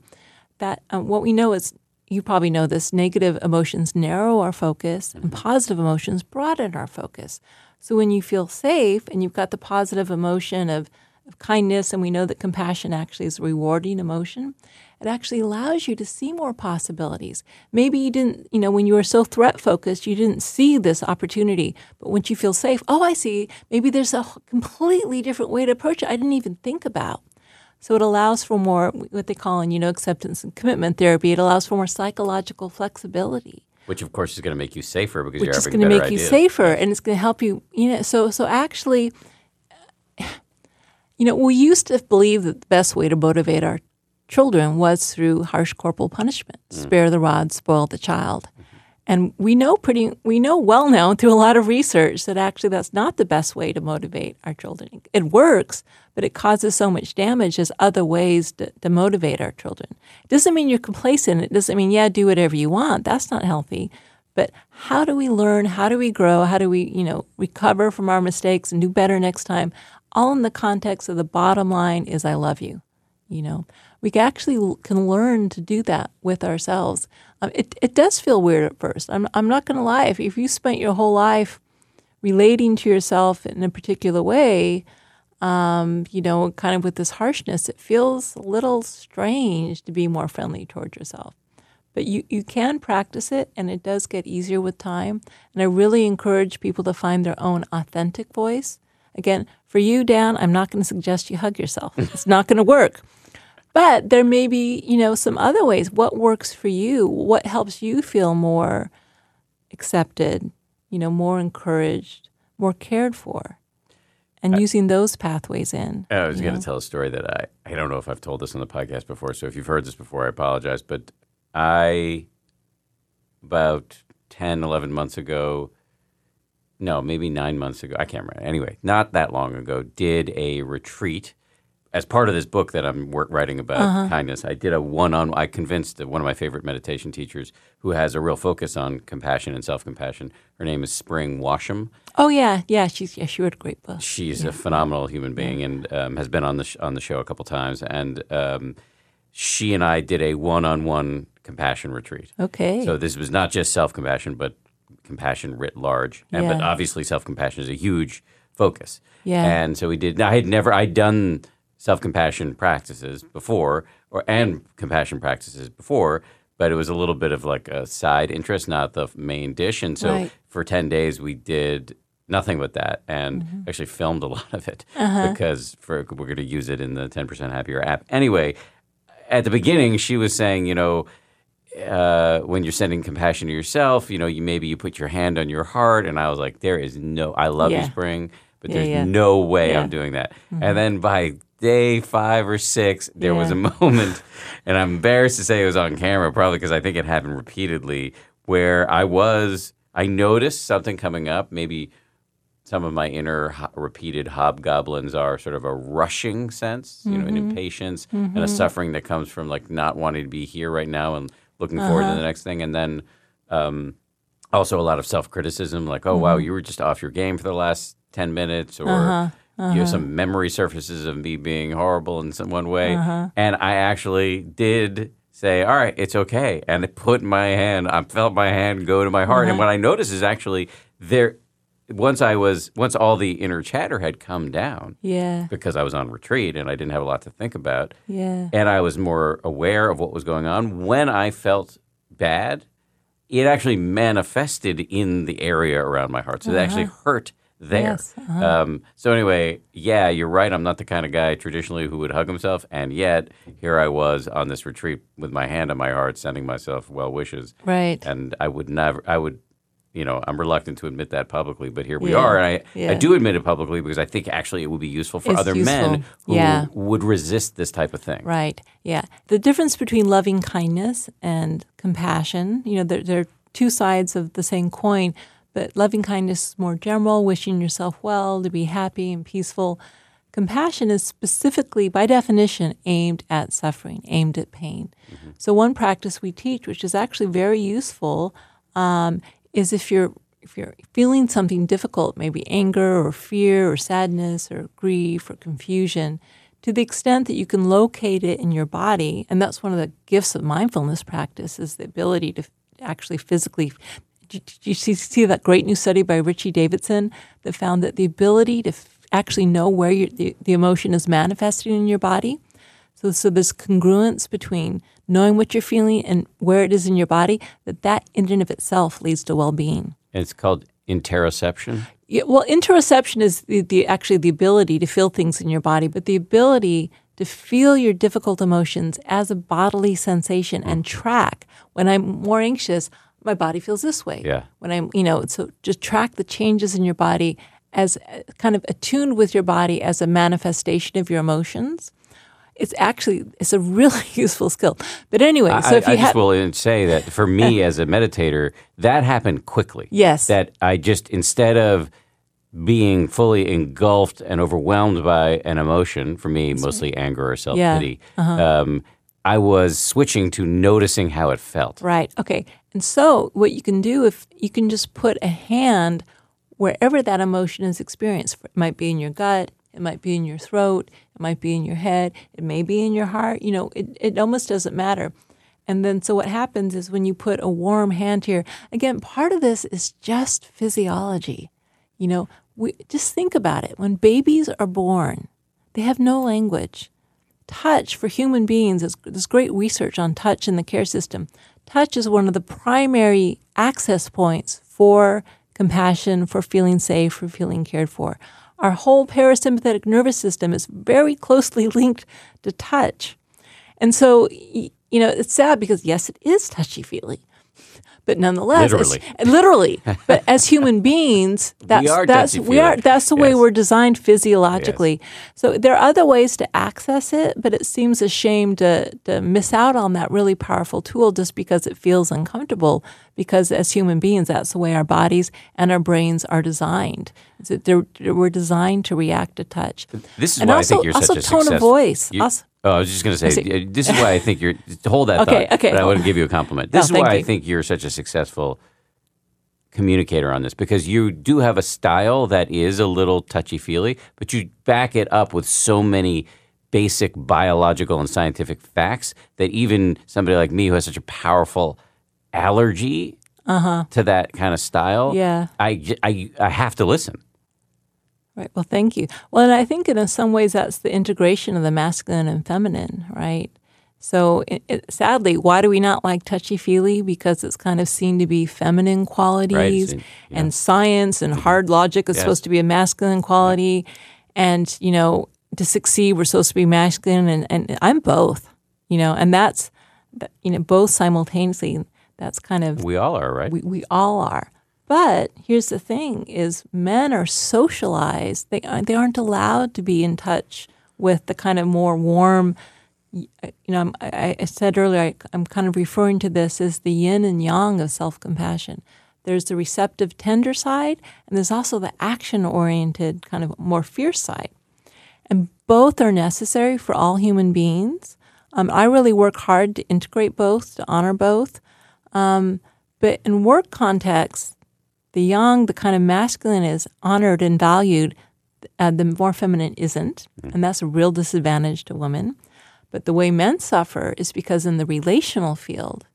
that um, what we know is you probably know this negative emotions narrow our focus and mm-hmm. positive emotions broaden our focus. So when you feel safe and you've got the positive emotion of, of kindness, and we know that compassion actually is a rewarding emotion, it actually allows you to see more possibilities. Maybe you didn't, you know, when you were so threat focused, you didn't see this opportunity. But once you feel safe, oh, I see, maybe there's a completely different way to approach it I didn't even think about. So it allows for more, what they call in, you know, acceptance and commitment therapy. It allows for more psychological flexibility. Which of course is going to make you safer because which you're is going to make you safer and it's going to help you you know so so actually [sighs] you know we used to believe that the best way to motivate our children was through harsh corporal punishment. Mm. Spare the rod spoil the child And we know pretty we know well now through a lot of research that actually that's not the best way to motivate our children. It works, but it causes so much damage as other ways to, to motivate our children. It doesn't mean you're complacent. It doesn't mean, yeah, do whatever you want. That's not healthy. But how do we learn? How do we grow? How do we, you know, recover from our mistakes and do better next time? All in the context of the bottom line is I love you. You know, we actually can learn to do that with ourselves. Um, it, it does feel weird at first. I'm, I'm not going to lie. If, if you spent your whole life relating to yourself in a particular way, um, you know, kind of with this harshness, it feels a little strange to be more friendly towards yourself. But you, you can practice it, and it does get easier with time. And I really encourage people to find their own authentic voice. Again, for you, Dan, I'm not going to suggest you hug yourself. It's not going to work. But there may be, you know, some other ways. What works for you? What helps you feel more accepted, you know, more encouraged, more cared for? And using those pathways in. I was going to tell a story that I, I don't know if I've told this on the podcast before. So if you've heard this before, I apologize. But I, about 10, 11 months ago, no, maybe nine months ago, I can't remember. Anyway, not that long ago, did a retreat as part of this book that I'm work, writing about kindness. I did a one on, I convinced one of my favorite meditation teachers who has a real focus on compassion and self compassion. Her name is Spring Washam. Oh yeah, yeah. She's yeah. She wrote a great book. She's a phenomenal human being and um, has been on the sh- on the show a couple times. And um, she and I did a one-on-one compassion retreat. Okay. So this was not just self-compassion, but compassion writ large. And, But obviously, self-compassion is a huge focus. Yeah. And so we did. I had never. I'd done self-compassion practices before, or and compassion practices before. But it was a little bit of like a side interest, not the main dish. And so Right. for 10 days, we did nothing but that and Mm-hmm. actually filmed a [laughs] lot of it Uh-huh. because for, we're going to use it in the 10% Happier app. Anyway, at the beginning, she was saying, you know, uh, when you're sending compassion to yourself, you know, you maybe you put your hand on your heart, and I was like, there is no, I love you, Spring, but Yeah, there's yeah. no way Yeah. Mm-hmm. I'm doing that. And then by day five or six, there was a [laughs] moment, and I'm embarrassed to say it was on camera, probably because I think it happened repeatedly, where I was, I noticed something coming up, maybe some of my inner ho- repeated hobgoblins are sort of a rushing sense, you know, an mm-hmm. impatience and a mm-hmm. suffering that comes from like not wanting to be here right now and looking forward to uh-huh. the next thing. And then um, also a lot of self criticism, like, oh, wow, mm-hmm. you were just off your game for the last 10 minutes, or uh-huh. You have uh-huh. some memory surfaces of me being horrible in some one way. Uh-huh. And I actually did say, all right, it's okay. And it put my hand, I felt my hand go to my heart. And uh-huh. what I noticed is actually there, once I was, once all the inner chatter had come down, yeah, because I was on retreat and I didn't have a lot to think about, yeah, and I was more aware of what was going on. When I felt bad, it actually manifested in the area around my heart. So it actually hurt there. Yes, uh-huh. Um, so anyway, yeah, you're right. I'm not the kind of guy traditionally who would hug himself, and yet here I was on this retreat with my hand on my heart, sending myself well wishes. right. And I would never, I would, you know, I'm reluctant to admit that publicly, but here we Yeah, are, and I, I do admit it publicly because I think actually it would be useful for It's other men who Yeah. would resist this type of thing. Right. Yeah. The difference between loving kindness and compassion, you know, they're, they're two sides of the same coin, but loving kindness is more general, wishing yourself well, to be happy and peaceful. Compassion is specifically, by definition, aimed at suffering, aimed at pain. So, one practice we teach, which is actually very useful, um, is if you're if you're feeling something difficult, maybe anger or fear or sadness or grief or confusion, to the extent that you can locate it in your body, and that's one of the gifts of mindfulness practice is the ability to actually physically. Did you see, see that great new study by Richie Davidson that found that the ability to f- actually know where your, the, the emotion is manifesting in your body? So, so there's congruence between knowing what you're feeling and where it is in your body, that that in and of itself leads to well-being. And it's called interoception. Yeah, well, interoception is the, the actually the ability to feel things in your body, but the ability to feel your difficult emotions as a bodily sensation and hmm. track. When I'm more anxious, my body feels this way. Yeah. When I'm, you know, so just track the changes in your body as kind of attuned with your body as a manifestation of your emotions. it's actually it's a really [laughs] useful skill. But anyway, I, so if I you just will say that for me [laughs] as a meditator, that happened quickly. Yes. That I just instead of being fully engulfed and overwhelmed by an emotion, for me mostly anger or self pity, Uh-huh. um, I was switching to noticing how it felt. Right. Okay. And so what you can do if you can just put a hand wherever that emotion is experienced. It might be in your gut, it might be in your throat, it might be in your head, it may be in your heart. You know, it, it almost doesn't matter. And then so what happens is when you put a warm hand here, again, part of this is just physiology. You know, we just think about it. When babies are born, they have no language touch for human beings there's, great research on touch in the care system touch is one of the primary access points for compassion for feeling safe for feeling cared for. Our whole parasympathetic nervous system is very [laughs] closely linked to touch. And so you know it's sad because yes it is touchy feely but nonetheless, as- Literally. [laughs] literally. But as human beings, [laughs] that's are that's we are that's the way Yes. we're designed physiologically. Yes. So there are other ways to access it, but it seems a shame to to miss out on that really powerful tool just because it feels uncomfortable. Because as human beings, that's the way our bodies and our brains are designed. Is we're designed to react to touch. This is And why also- I think you're also such a tone of voice. You- Also- oh, I was just going to say, uh, this is why I think you're. Hold that [laughs] Okay, thought. okay, But I want to give you a compliment. No, This is thank why I think you're such a successful communicator on this because you do have a style that is a little touchy feely, but you back it up with so many basic biological and scientific facts that even somebody like me who has such a powerful allergy to that kind of style, Uh-huh. Yeah. I have to listen. Right. Well, thank you. Well, and I think in some ways that's the integration of the masculine and feminine, right? So, it, it, sadly, why do we not like touchy feely? Because it's kind of seen to be feminine qualities, in- yeah. and science and hard logic is Yes. supposed to be a masculine quality, and you know, to succeed, we're supposed to be masculine, and, and I'm both, you know, and that's, you know, both simultaneously. That's kind of We all are, right? we, we all are. But here's the thing: is men are socialized. They aren't- they aren't allowed to be in touch with the kind of more warm. You know, I'm- I, I said earlier I, I'm kind of referring to this as the yin and yang of self compassion. There's the receptive, tender side, and there's also the action oriented, kind of more fierce side. And both are necessary for all human beings. Um, I really work hard to integrate both, to honor both. Um, but in work contexts, the yang, the kind of masculine, is honored and valued. Uh, the more feminine isn't, and that's a real disadvantage to women. But the way men suffer is because in the relational field,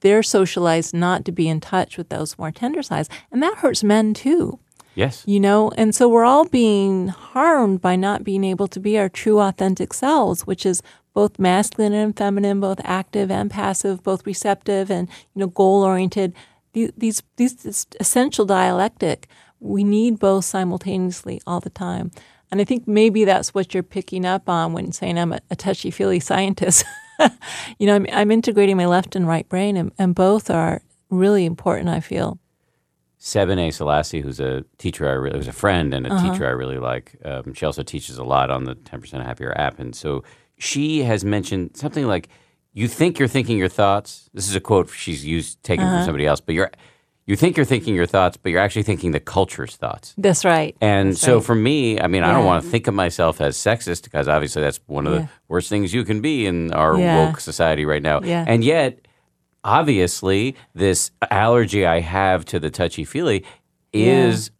they're socialized not to be in touch with those more tender sides, and that hurts men too yes. you know and so we're all being harmed by not being able to be our true authentic selves which is both masculine and feminine both active and passive both receptive and you know goal oriented these, these essential dialectic we need both simultaneously all the time and i think maybe that's what you're picking up on when saying i'm a, a touchy feely scientist [laughs] you know I'm, I'm integrating my left and right brain and, and both are really important i feel Sebene Selassie, who's a teacher I really, who's a friend and a Uh-huh. teacher I really like. Um, she also teaches a lot on the 10% Happier app. And so she has mentioned something like, you think you're thinking your thoughts. This is a quote she's used, taken Uh-huh. from somebody else, but you're, you think you're thinking your thoughts, but you're actually thinking the culture's thoughts. that's right And That's so right. for me, I mean, I don't want to think of myself as sexist because obviously that's one of Yeah. the worst things you can be in our Yeah. woke society right now. Yeah. And yet, obviously, this allergy I have to the touchy feely is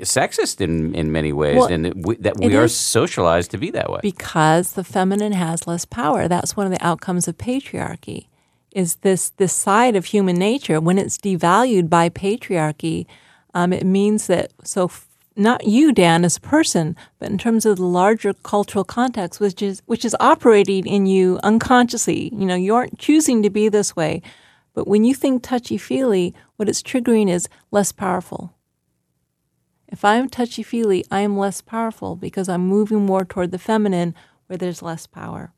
sexist in, in many ways, Well, and that we, that we are socialized to be that way. because the feminine has less power. That's one of the outcomes of patriarchy. Is this this side of human nature when it's devalued by patriarchy? Um, it means that so f- not you, Dan, as a person, but in terms of the larger cultural context, which is which is operating in you unconsciously. You know, you aren't choosing to be this way, but when you think touchy feely, what it's triggering is less powerful. If I'm touchy feely, I am less powerful because I'm moving more toward the feminine where there's less power.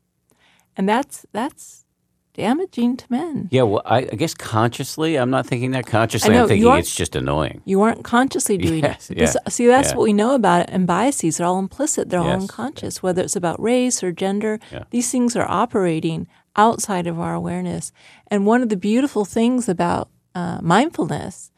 And that's that's damaging to men. Yeah, well, I, I guess consciously, I'm not thinking that. Consciously, know, I'm thinking it's just annoying. You aren't consciously doing Yes, it. Yeah, see, that's yeah. what we know about it. And biases are all implicit. They're all Yes, unconscious, whether it's about race or gender. Yeah. These things are operating outside of our awareness. And one of the beautiful things about uh, mindfulness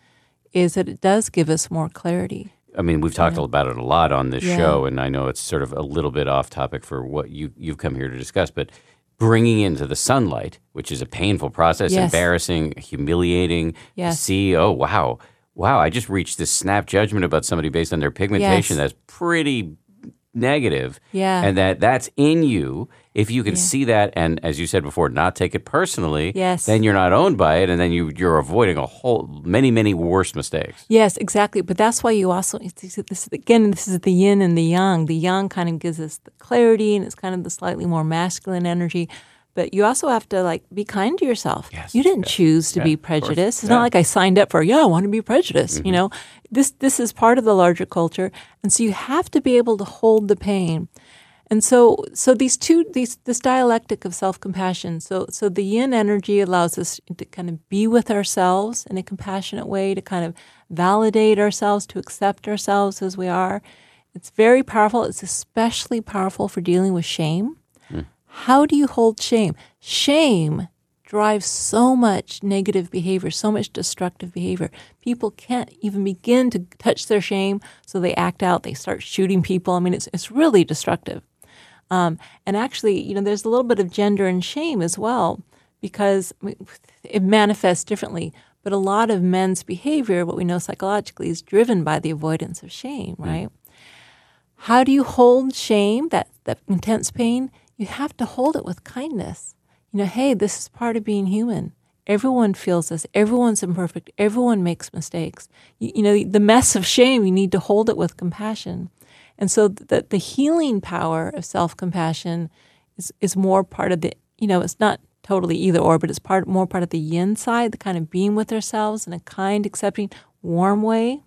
is that it does give us more clarity. I mean, we've talked about it a lot on this Yeah. show, and I know it's sort of a little bit off topic for what you you've come here to discuss, but bringing into the sunlight, which is a painful process, Yes. embarrassing, humiliating. to See, oh wow, wow, I just reached this snap judgment about somebody based on their pigmentation. Yes. That's pretty negative, Yeah. and that that's in you. If you can Yeah. see that, and as you said before, not take it personally, Yes. then you're not owned by it, and then you you're avoiding a whole many many worse mistakes. Yes, exactly. But that's why you also this, again this is the yin and the yang. The yang kind of gives us the clarity, and it's kind of the slightly more masculine energy. But you also have to like be kind to yourself. Yes, you didn't yes. choose to Yeah, be prejudiced. It's Yeah. Mm-hmm. not like I signed up for. Yeah, I want to be prejudiced. You know, this this is part of the larger culture, and so you have to be able to hold the pain. And so, so these two, these this dialectic of self compassion. So, so the yin energy allows us to kind of be with ourselves in a compassionate way, to kind of validate ourselves, to accept ourselves as we are. It's very powerful. It's especially powerful for dealing with shame. How do you hold shame? Shame drives so much negative behavior, so much destructive behavior. People can't even begin to touch their shame, so they act out. They start shooting people. I mean, it's it's really destructive. Um, and actually, you know, there's a little bit of gender and shame as well because it manifests differently. But a lot of men's behavior, what we know psychologically, is driven by the avoidance of shame, right? How do you hold shame, that, that intense pain? You have to hold it with kindness. You know, hey, this is part of being human. Everyone feels this. Everyone's imperfect. Everyone makes mistakes. You, you know, the mess of shame, you need to hold it with compassion. And so the, the healing power of self compassion is, is more part of the, you know, it's not totally either or, but it's part more part of the yin side, the kind of being with ourselves in a kind, accepting, warm way,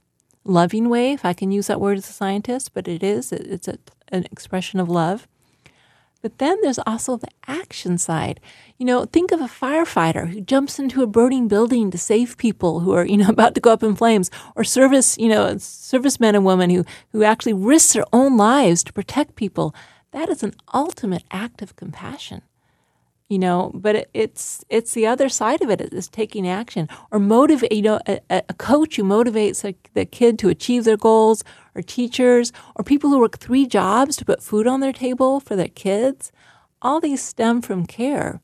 loving way, if I can use that word as a scientist, but it is. It, it's a, an expression of love. But then there's also the action side. You know, think of a firefighter who jumps into a burning building to save people who are, you know, [laughs] about to go up in flames, or service, you know, servicemen and women who who actually risk their own lives to protect people. That is an ultimate act of compassion. You know, but it, it's it's the other side of it is taking action or motivate. You know, a, a coach who motivates a, the kid to achieve their goals, or teachers, or people who work three jobs to put food on their table for their kids. All these stem from care.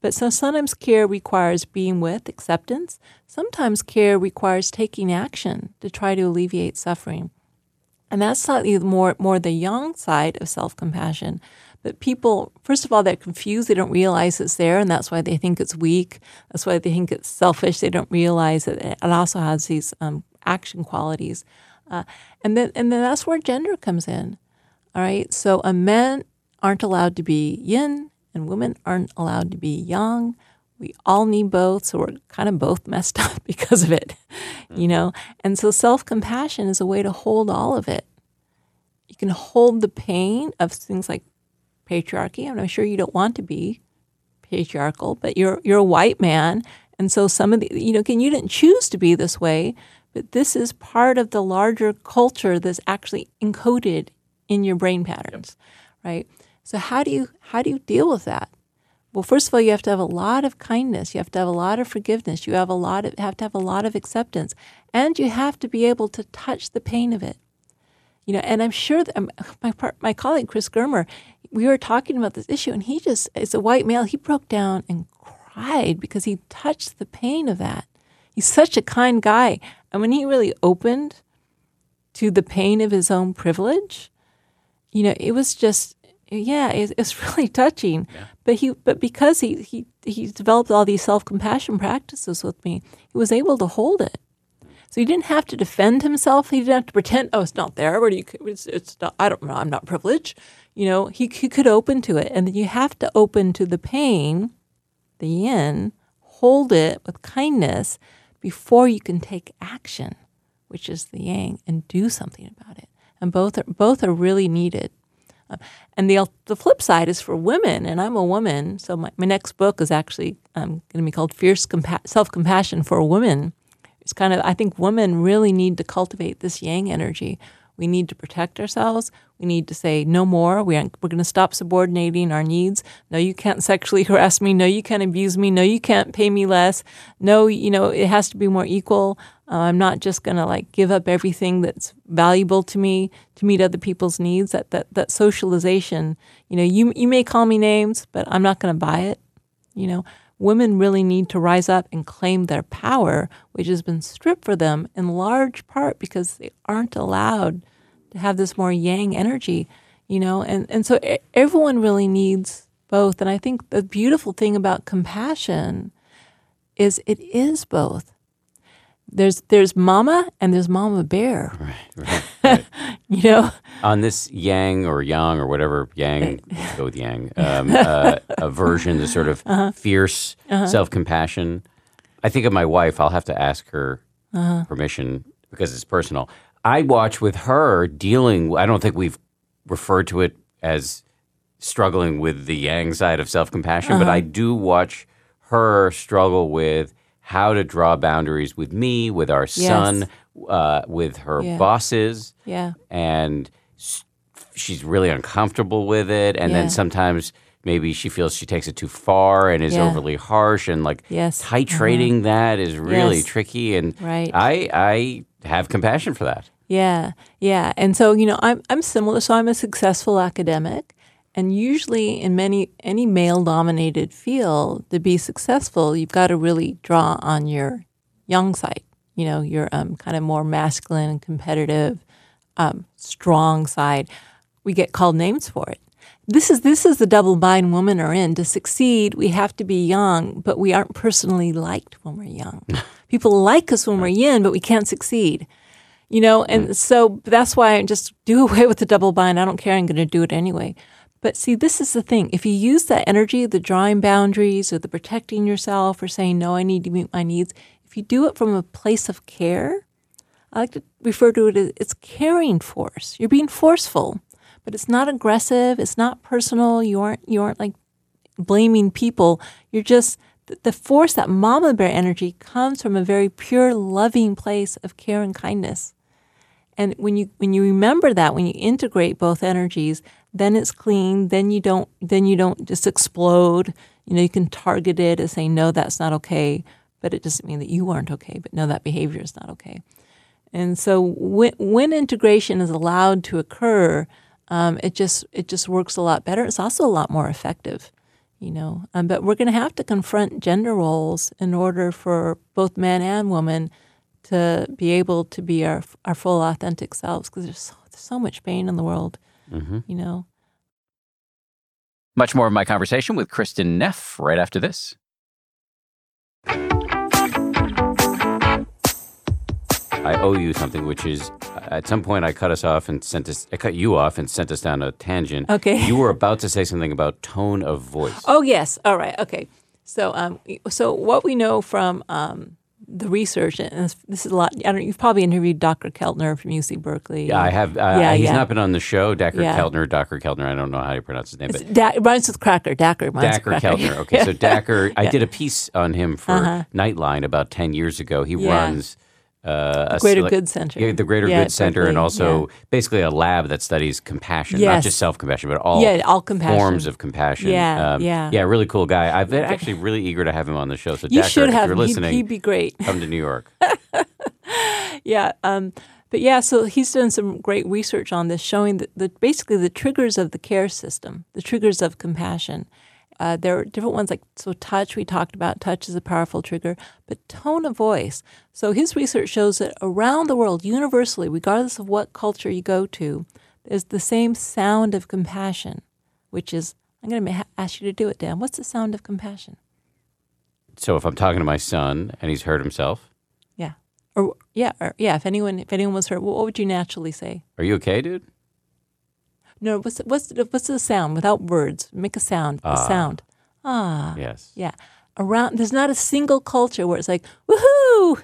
But so sometimes care requires being with acceptance. Sometimes care requires taking action to try to alleviate suffering. And that's slightly more more the yang side of self But people, first of all, they're confused. They don't realize it's there, and that's why they think it's weak. That's why they think it's selfish. They don't realize that it also has these um, action qualities. Uh, and then and then that's where gender comes in. All right. So uh, men aren't allowed to be yin, and women aren't allowed to be yang. We all need both, so we're kind of both [laughs] messed up because of it, you know. And so self compassion is a way to hold all of it. You can hold the pain of things like patriarchy. And I'm sure you don't want to be patriarchal, but you're you're a white man, and so some of the you know, again, you didn't choose to be this way, but this is part of the larger culture that's actually encoded in your brain patterns, right? So how do you how do you deal with that? Well, first of all, you have to have a lot of kindness. You have to have a lot of forgiveness. You have a lot of have to have a lot of acceptance, and you have to be able to touch the pain of it. You know, and I'm sure that um, [laughs] my my colleague Chris Germer, we were talking about this issue, and he just, as a white male, he broke down and cried because he touched the pain of that. He's such a kind guy, and when he really opened to the pain of his own privilege, you know, it was just, yeah, it's, it's [laughs] really touching. But he, but because he he he developed all these self compassion practices with me, he was able to hold it. So he didn't have to defend himself. He didn't have to pretend, oh, it's not there. Or you, it's, it's not, I don't know, I'm not privileged. You know, he, he could open to it. And then you have to open to the pain, the yin, hold it with kindness before you can take action, which is the yang, and do something about it. And both are, both are really needed. Uh, and the the flip side is for women, and I'm a woman, so my, my next book is actually um, going to be called Fierce Compa- Self Compassion for Women. It's kind of I think women really need to cultivate this yang energy. We need to protect ourselves. We need to say no more. We aren't, we're going to stop subordinating our needs. No, you can't sexually [laughs] harass me. No, you can't abuse me. No, you can't pay me less. No, you know it has to be more equal. Uh, I'm not just going to like give up everything that's valuable to me to meet other people's needs. That that that socialization. You know, you you may call me names, but I'm not going to buy it. You know, women really need to rise up and claim their power, which has been stripped for them in large part because they aren't allowed to have this more yang energy, you know, and, and so everyone really needs both. And I think the beautiful thing about compassion is it is both. There's there's mama and there's mama bear. Right, right, right. [laughs] you know, on this yang or yang or whatever yang go with yang um, uh, aversion, the sort of [laughs] uh-huh. fierce uh-huh. self compassion. I think of my wife. I'll have to ask her uh-huh. permission because it's personal. I watch with her dealing. I don't think we've referred to it as struggling with the yang side of self compassion, but I do watch her struggle with how to draw boundaries with me, with our yes. son, uh, with her yeah. bosses. Yeah. And she's really uncomfortable with it. And yeah. then sometimes maybe she feels she takes it too far and is yeah. overly harsh. And like yes. titrating uh-huh. that is really yes. tricky. And right. I, I have compassion for that. Yeah. Yeah. And so, you know, I'm, I'm similar. So I'm a successful academic. And usually, in many any male-dominated field, to be successful, you've got to really draw on your yang side. You know, your um, kind of more masculine and competitive, um, strong side. We get called names for it. This is this is the double bind women are in. To succeed, we have to be yang, but we aren't personally liked when we're yang. [laughs] People like us when we're young, but we can't succeed. You know, and so that's why I just do [laughs] away with the double bind. I don't care. I'm going to do it anyway. But see, this is the thing. If you use that energy, the drawing boundaries or the protecting yourself or saying, no, I need to meet my needs, if you do it from a place of care, I like to refer to it as it's caring force. You're being forceful, but it's not aggressive. It's not personal. You aren't, you aren't like blaming people. You're just, the force, that mama bear energy comes from a very pure, loving place of care and kindness. And when you when you remember that, when you integrate both energies, then it's clean. Then you don't then you don't just explode. You know, you can target it and say, no, that's not okay. But it doesn't mean that you aren't okay, but no, that behavior is not okay. And so when, when integration is allowed to occur, um, it just it just works a lot better. It's also a lot more effective, you know. Um, but we're going to have to confront gender roles in order for both men and women to be able to be our our full authentic selves because there's so, there's so much pain in the world, mm-hmm. you know. Much more of my conversation with Kristin Neff right after this. I owe you something, which is at some point I cut us off and sent us. I cut you off and sent us down a tangent. Okay. You were about to say something about tone of voice. Oh yes. All right. Okay. So um, so what we know from um, the research, and this is a lot. I don't. You've probably interviewed Dr. Keltner from UC Berkeley. Yeah, I have. Uh, yeah, he's yeah. not been on the show. Dr. Yeah. Keltner, Dr. Keltner. I don't know how you pronounce his name, but da- it rhymes with cracker. Dacher. Dacher Keltner. Okay, so [laughs] Dacher. I did a piece on him for uh-huh. Nightline about ten years ago. He runs uh, Greater a, Good Center. Yeah, the Greater yeah, Good Center, and also yeah. basically a lab that studies compassion, yes. not just self compassion, but all yeah, all compassion. forms of compassion. Yeah, um, yeah, yeah. Really cool guy. I've been actually really eager to have him on the show. So you should have. If you're listening, he'd, he'd be great. Come to New York. [laughs] yeah. Um, but yeah, so he's done some great research on this, showing that the, basically the triggers of the care system, the triggers of compassion, uh, there are different ones like so touch we talked about touch is a powerful trigger but tone of voice. So his research shows that around the world universally regardless of what culture you go to there's the same sound of compassion which is i'm going to ask you to do it dan. What's the sound of compassion? So if i'm talking to my son and he's hurt himself? Yeah. Or yeah or yeah if anyone if anyone was hurt what would you naturally say? Are you okay dude no, what's what's the, what's the sound without words? Make a sound. A ah. sound. Ah. Yes. Yeah. Around there's not a single culture where it's like woohoo,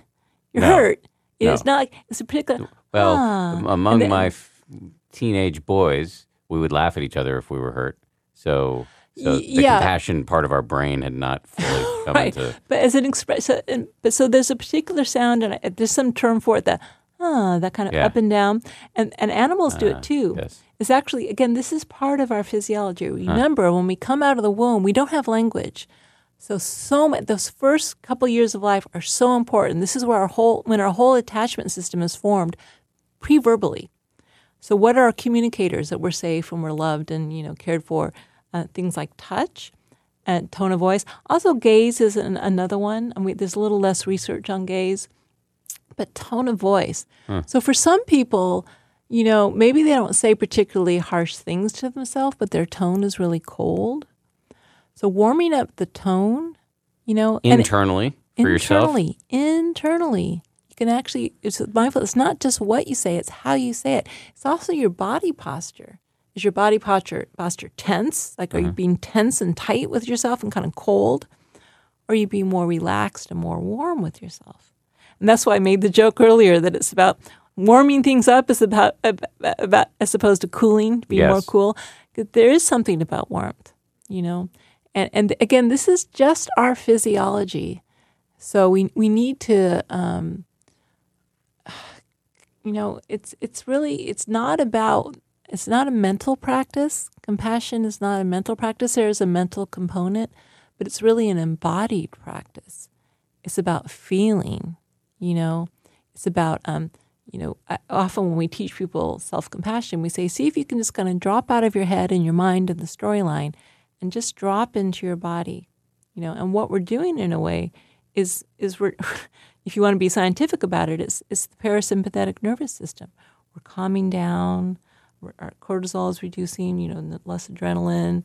you're no. hurt. It's no. not like it's a particular. Well, ah. among my f- teenage boys, we would laugh at each other if we were hurt. So, so the yeah. compassion part of our brain had not [laughs] fully come right. into. But as an express, so, and, but so there's a particular sound, and I, there's some term for it that, ah, that kind of Yeah. up and down, and and animals do Ah, it too. yes. It's actually again, this is part of our physiology. Remember, when we come out of the womb, we don't have language. So so those first couple years of life are so important. This is where our whole when our whole attachment system is formed pre-verbally. So what are our communicators that we're safe and we're loved and you know cared for? Uh, things like touch and tone of voice. Also, gaze is an, another one. I mean, there's a little less research on gaze, but tone of voice. Hmm. So for some people, you know, maybe they don't say particularly harsh things to themselves, but their tone is really cold. So warming up the tone, you know, Internally for yourself. internally, internally, you can actually. It's mindful. It's not just what you say; it's how you say it. It's also your body posture. Is your body posture posture tense? Like, are you mm-hmm. being tense and tight with yourself and kind of cold, or are you being more relaxed and more warm with yourself? And that's why I made the joke earlier that it's about warming things up is about, about, as opposed to cooling, being more Yes. cool. 'Cause There is something about warmth, you know. And and again, this is just our physiology. So we we need to um, [sighs] you know, it's it's really it's not about it's not a mental practice. Compassion is not a mental practice. There is a mental component, but it's really an embodied practice. It's about feeling, you know. It's about um, you know, often when we teach people self-compassion, we say, see if you can just kind of drop out of your head and your mind and the storyline and just drop into your body, you know. And what we're doing in a way is is we're [laughs] if you want to be scientific about it, it's, it's the parasympathetic nervous system. We're calming down, our cortisol is reducing, you know, less adrenaline,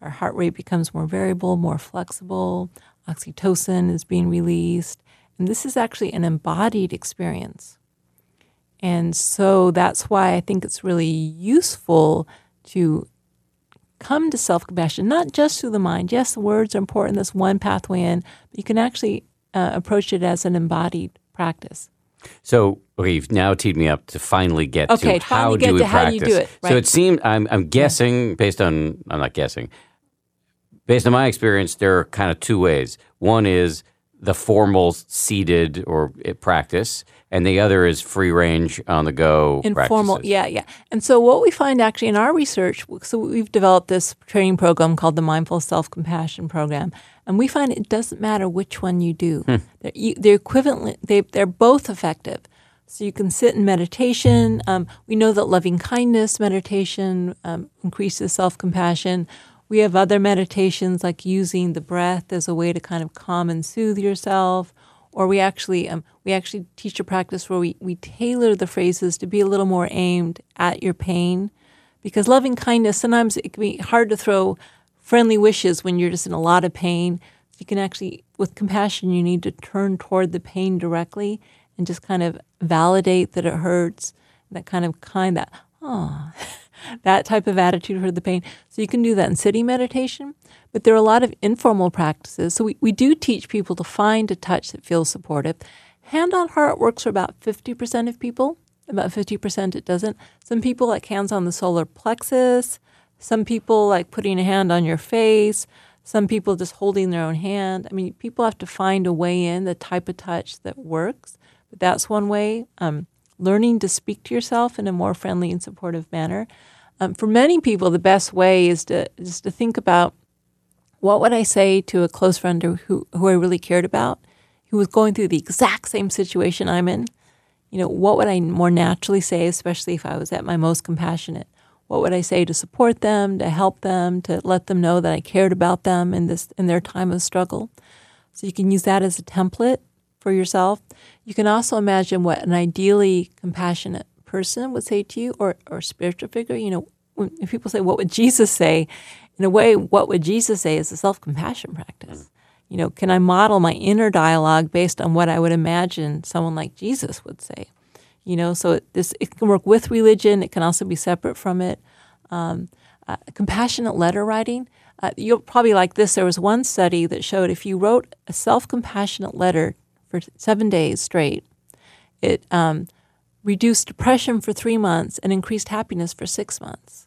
our heart rate becomes more variable, more flexible, oxytocin is being released. And this is actually an embodied experience. And so that's why I think it's really useful to come to self compassion, not just through the mind. Yes, the words are important, that's one pathway in, but you can actually uh, approach it as an embodied practice. So, okay, you've now teed me up to finally get Okay, to how get do we to how do you do it, So it seemed I'm I'm guessing based on I'm not guessing. Based on my experience, there are kind of two ways. One is the formal seated or practice, and the other is free range on the go informal practices. yeah yeah. And so what we find actually in our research so we've developed this training program called the mindful self-compassion program and we find it doesn't matter which one you do. They're, they're equivalent they, they're both effective. So you can sit in meditation um, we know that loving kindness meditation um, increases self-compassion we have other meditations like using the breath as a way to kind of calm and soothe yourself or we actually um, we actually teach a practice where we, we tailor the phrases to be a little more aimed at your pain. Because loving kindness sometimes it can be hard to throw friendly wishes when you're just in a lot of pain. You can actually with compassion you need to turn toward the pain directly and just kind of validate that it hurts that kind of kind that oh [laughs] that type of attitude for the pain. So you can do that in sitting meditation, but there are a lot of informal practices. So we, we do teach people to find a touch that feels supportive. Hand on heart works for about 50% of people, about 50% it doesn't. Some people like hands on the solar plexus, some people like putting a hand on your face, some people just holding their own hand. I mean, people have to find a way in, the type of touch that works. But that's one way. Um, learning to speak to yourself in a more friendly and supportive manner. Um, for many people, the best way is to is to think about what would I say to a close friend who who, who I really cared about, who was going through the exact same situation I'm in. You know, what would I more naturally say, especially if I was at my most compassionate? What would I say to support them, to help them, to let them know that I cared about them in this in their time of struggle? So you can use that as a template for yourself. You can also imagine what an ideally compassionate person would say to you or, or spiritual figure. You know, when people say, What would Jesus say? In a way, what would Jesus say is a self compassion practice. You know, can I model my inner dialogue based on what I would imagine someone like Jesus would say? You know, so it, this it can work with religion. It can also be separate from it. Um, uh, compassionate letter writing. Uh, you'll probably like this. There was one study that showed if you wrote a self-compassionate letter for seven days straight, it um, reduced depression for three months and increased happiness for six months.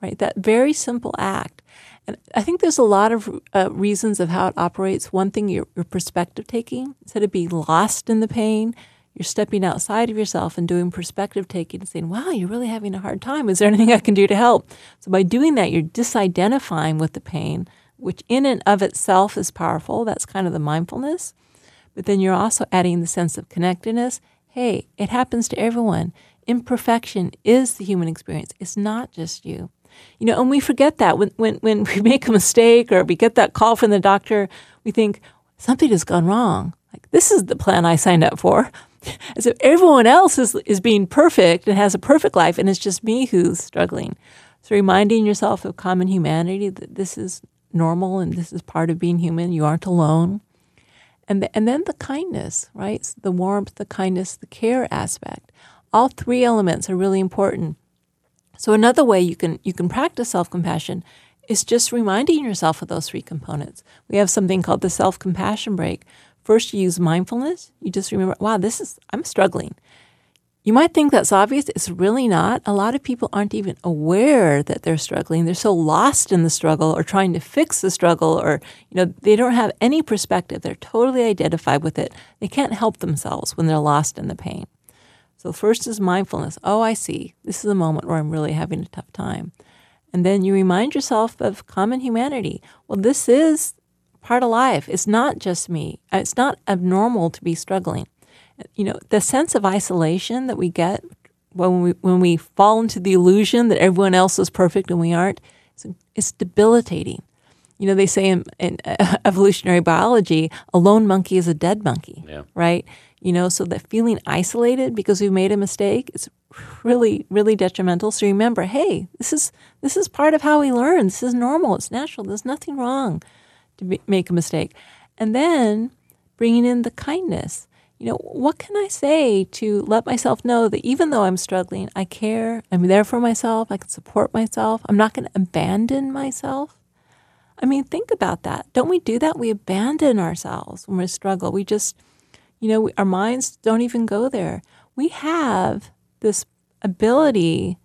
right? That very simple act. And I think there's a lot of uh, reasons of how it operates. One thing, your, your perspective taking, instead of being lost in the pain, you're stepping outside of yourself and doing perspective taking and saying, wow, you're really having a hard time. Is there anything I can do to help? So by doing that, you're disidentifying with the pain, which in and of itself is powerful. That's kind of the mindfulness. But then you're also adding the sense of connectedness. Hey, it happens to everyone. Imperfection is the human experience. It's not just you. You know, and we forget that when, when, when we [laughs] make a mistake or we get that call from the doctor, we think something has gone wrong. Like, this is the plan I signed up for. [laughs] As if everyone else is, is being perfect and has a perfect life, and it's just me who's struggling. So, reminding yourself of common humanity that this is normal and this is part of being human. You aren't alone. And, the, and then the kindness, right? The warmth, the kindness, the care aspect. All three elements are really important. So another way you can you can practice self-compassion is just reminding yourself of those three components. We have something called the self-compassion break. First you use mindfulness. You just remember, wow, this is I'm struggling. You might think that's obvious. It's really not. A lot of people aren't even aware that they're struggling. They're so lost in the struggle or trying to fix the struggle or, you know, they don't have any perspective. They're totally identified with it. They can't help themselves when they're lost in the pain. So, first is mindfulness. Oh, I see. This is a moment where I'm really having a tough time. And then you remind yourself of common humanity. Well, this is part of life. It's not just me, it's not abnormal to be struggling. You know, the sense of isolation that we get when we, when we fall into the illusion that everyone else is perfect and we aren't, it's, it's debilitating. You know, they say in, in uh, [laughs] evolutionary biology, a lone monkey is a dead monkey, Yeah. right? You know, so that feeling isolated because we've made a mistake is really, really detrimental. So remember, hey, this is this is part of how we learn. This is normal. It's natural. There's nothing wrong to be, make a mistake. And then bringing in the kindness. You know, what can I say to let myself know that even though I'm struggling, I care. I'm there for myself. I can support myself. I'm not going to abandon myself. I mean, think about that. Don't we do that? We abandon ourselves when we struggle. We just, you know, we, our minds don't even go there. We have this ability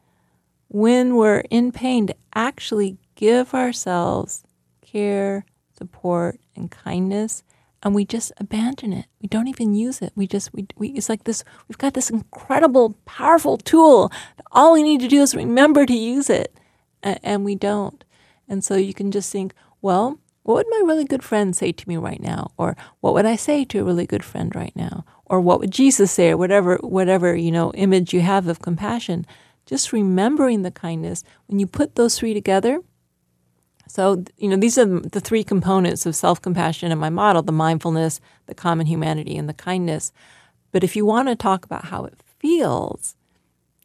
when we're in pain to actually give ourselves care, support, and kindness, and we just abandon it. We don't even use it. We just, we, we it's like this, we've got this incredible, powerful tool. All we need to do is remember to use it, and, and we don't. And so you can just think, well, what would my really good friend say to me right now? Or what would I say to a really good friend right now? Or what would Jesus say? Or whatever, whatever, you know, image you have of compassion. Just remembering the kindness. When you put those three together, so, you know, these are the three components of self compassion in my model the mindfulness, the common humanity, and the kindness. But if you want to talk about how it feels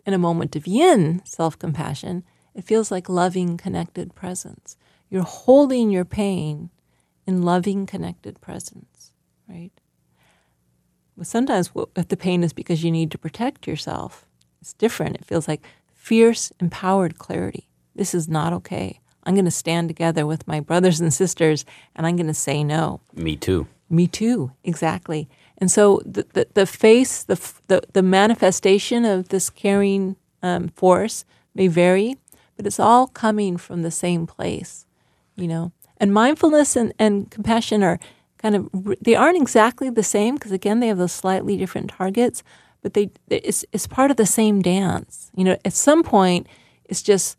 in a moment of yin self compassion, it feels like loving, connected presence. You're holding your pain in loving, connected presence, right? But sometimes if the pain is because you need to protect yourself, it's different. It feels like fierce, empowered clarity. This is not okay. I'm going to stand together with my brothers and sisters and I'm going to say no. Me too. Me too, exactly. And so the, the, the face, the, the, the manifestation of this caring um, force may vary, but it's all coming from the same place, you know. And mindfulness and, and compassion are kind of, they aren't exactly the same because, again, they have those slightly different targets, but they it's, it's part of the same dance. You know, at some point, it's just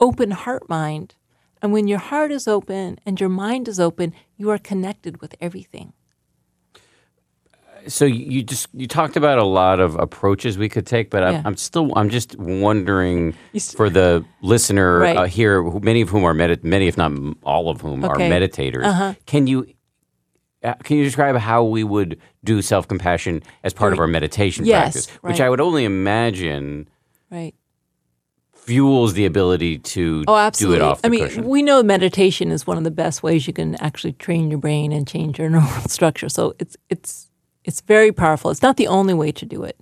open heart mind. And when your heart is open and your mind is open, you are connected with everything. So you just you talked about a lot of approaches we could take, but I'm, Yeah. I'm still I'm just wondering for the listener Right. uh, here, who, many of whom are medit many if not all of whom Okay. are meditators. Uh-huh. Can you uh, can you describe how we would do self compassion as part of our meditation Yes, practice, which right. I would only imagine Right. Fuels the ability to Oh, do absolutely. it off the I mean, cushion? we know meditation is one of the best ways you can actually train your brain and change your [laughs] neural structure. So it's it's it's very powerful. It's not the only way to do it.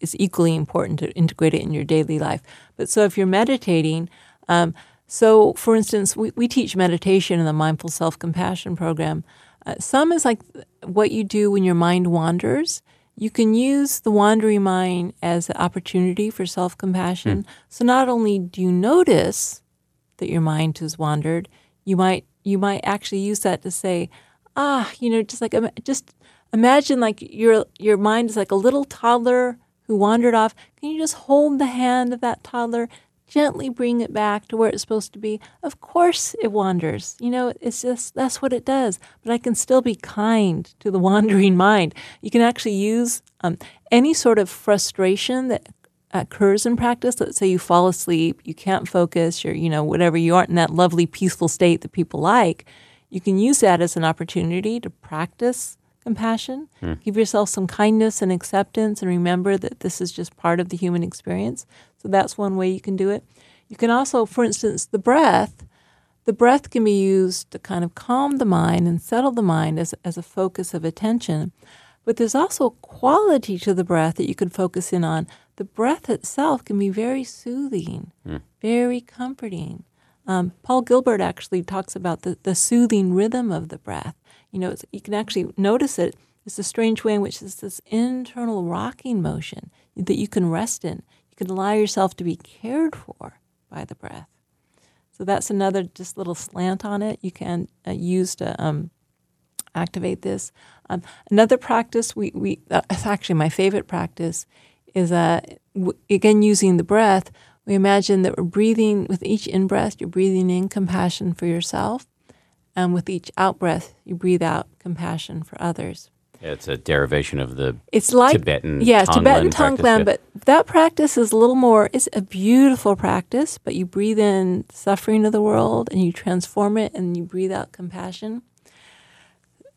It's equally important to integrate it in your daily life. But so if you're meditating, um, so for instance, we, we teach meditation in the Mindful Self Compassion program. Uh, some is like what you do when your mind wanders. You can use the wandering mind as an opportunity for self compassion. So not only do you notice that your mind has wandered, you might you might actually use that to say, ah, you know, just like just imagine like your your mind is like a little toddler who wandered off. Can you just hold the hand of that toddler? Gently bring it back to where it's supposed to be. Of course, it wanders. You know, it's just that's what it does. But I can still be kind to the [laughs] wandering mind. You can actually use um, any sort of frustration that occurs in practice. Let's say you fall asleep, you can't focus, you're, you know, whatever, you aren't in that lovely, peaceful state that people like. You can use that as an opportunity to practice compassion. Give yourself some kindness and acceptance, and remember that this is just part of the human experience. So that's one way you can do it. You can also, for instance, the breath. The breath can be used to kind of calm the mind and settle the mind as, as a focus of attention. But there's also a quality to the breath that you can focus in on. The breath itself can be very soothing, very comforting. Um, Paul Gilbert actually talks about the, the soothing rhythm of the breath. You know, you can actually notice it. It's a strange way in which it's this internal rocking motion that you can rest in. You can allow yourself to be cared for by the breath. So that's another just little slant on it you can uh, use to um, activate this. Um, another practice we we uh, actually my favorite practice is uh, w- again using the breath. We imagine that we're breathing with each in breath. You're breathing in compassion for yourself, and with each out breath, you breathe out compassion for others. It's a derivation of the It's like Tibetan yes, Tonglen Tibetan Tonglen, but that practice is a little more. It's a beautiful practice, but you breathe in suffering of the world and you transform it, and you breathe out compassion.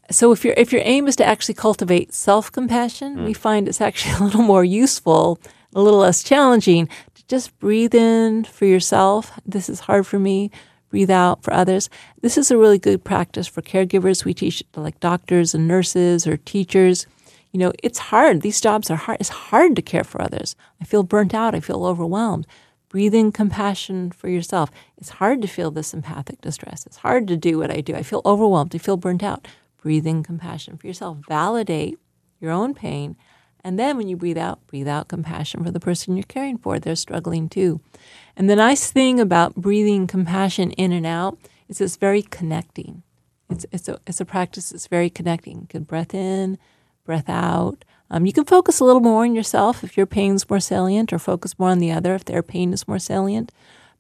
So if your if your aim is to actually cultivate self compassion, Hmm. we find it's actually [laughs] a little more useful, a little less challenging to just breathe in for yourself. This is hard for me. Breathe out for others. This is a really good practice for caregivers. We teach like doctors and nurses or teachers. You know, it's hard. These jobs are hard. It's hard to care for others. I feel burnt out. I feel overwhelmed. Breathe in compassion for yourself. It's hard to feel this empathic distress. It's hard to do what I do. I feel overwhelmed. I feel burnt out. Breathe in compassion for yourself. Validate your own pain. And then when you breathe out, breathe out compassion for the person you're caring for. They're struggling too. And the nice thing about breathing compassion in and out is it's very connecting. It's, it's, a, it's a practice that's very connecting. Good breath in, breath out. Um, you can focus a little more on yourself if your pain's more salient, or focus more on the other if their pain is more salient.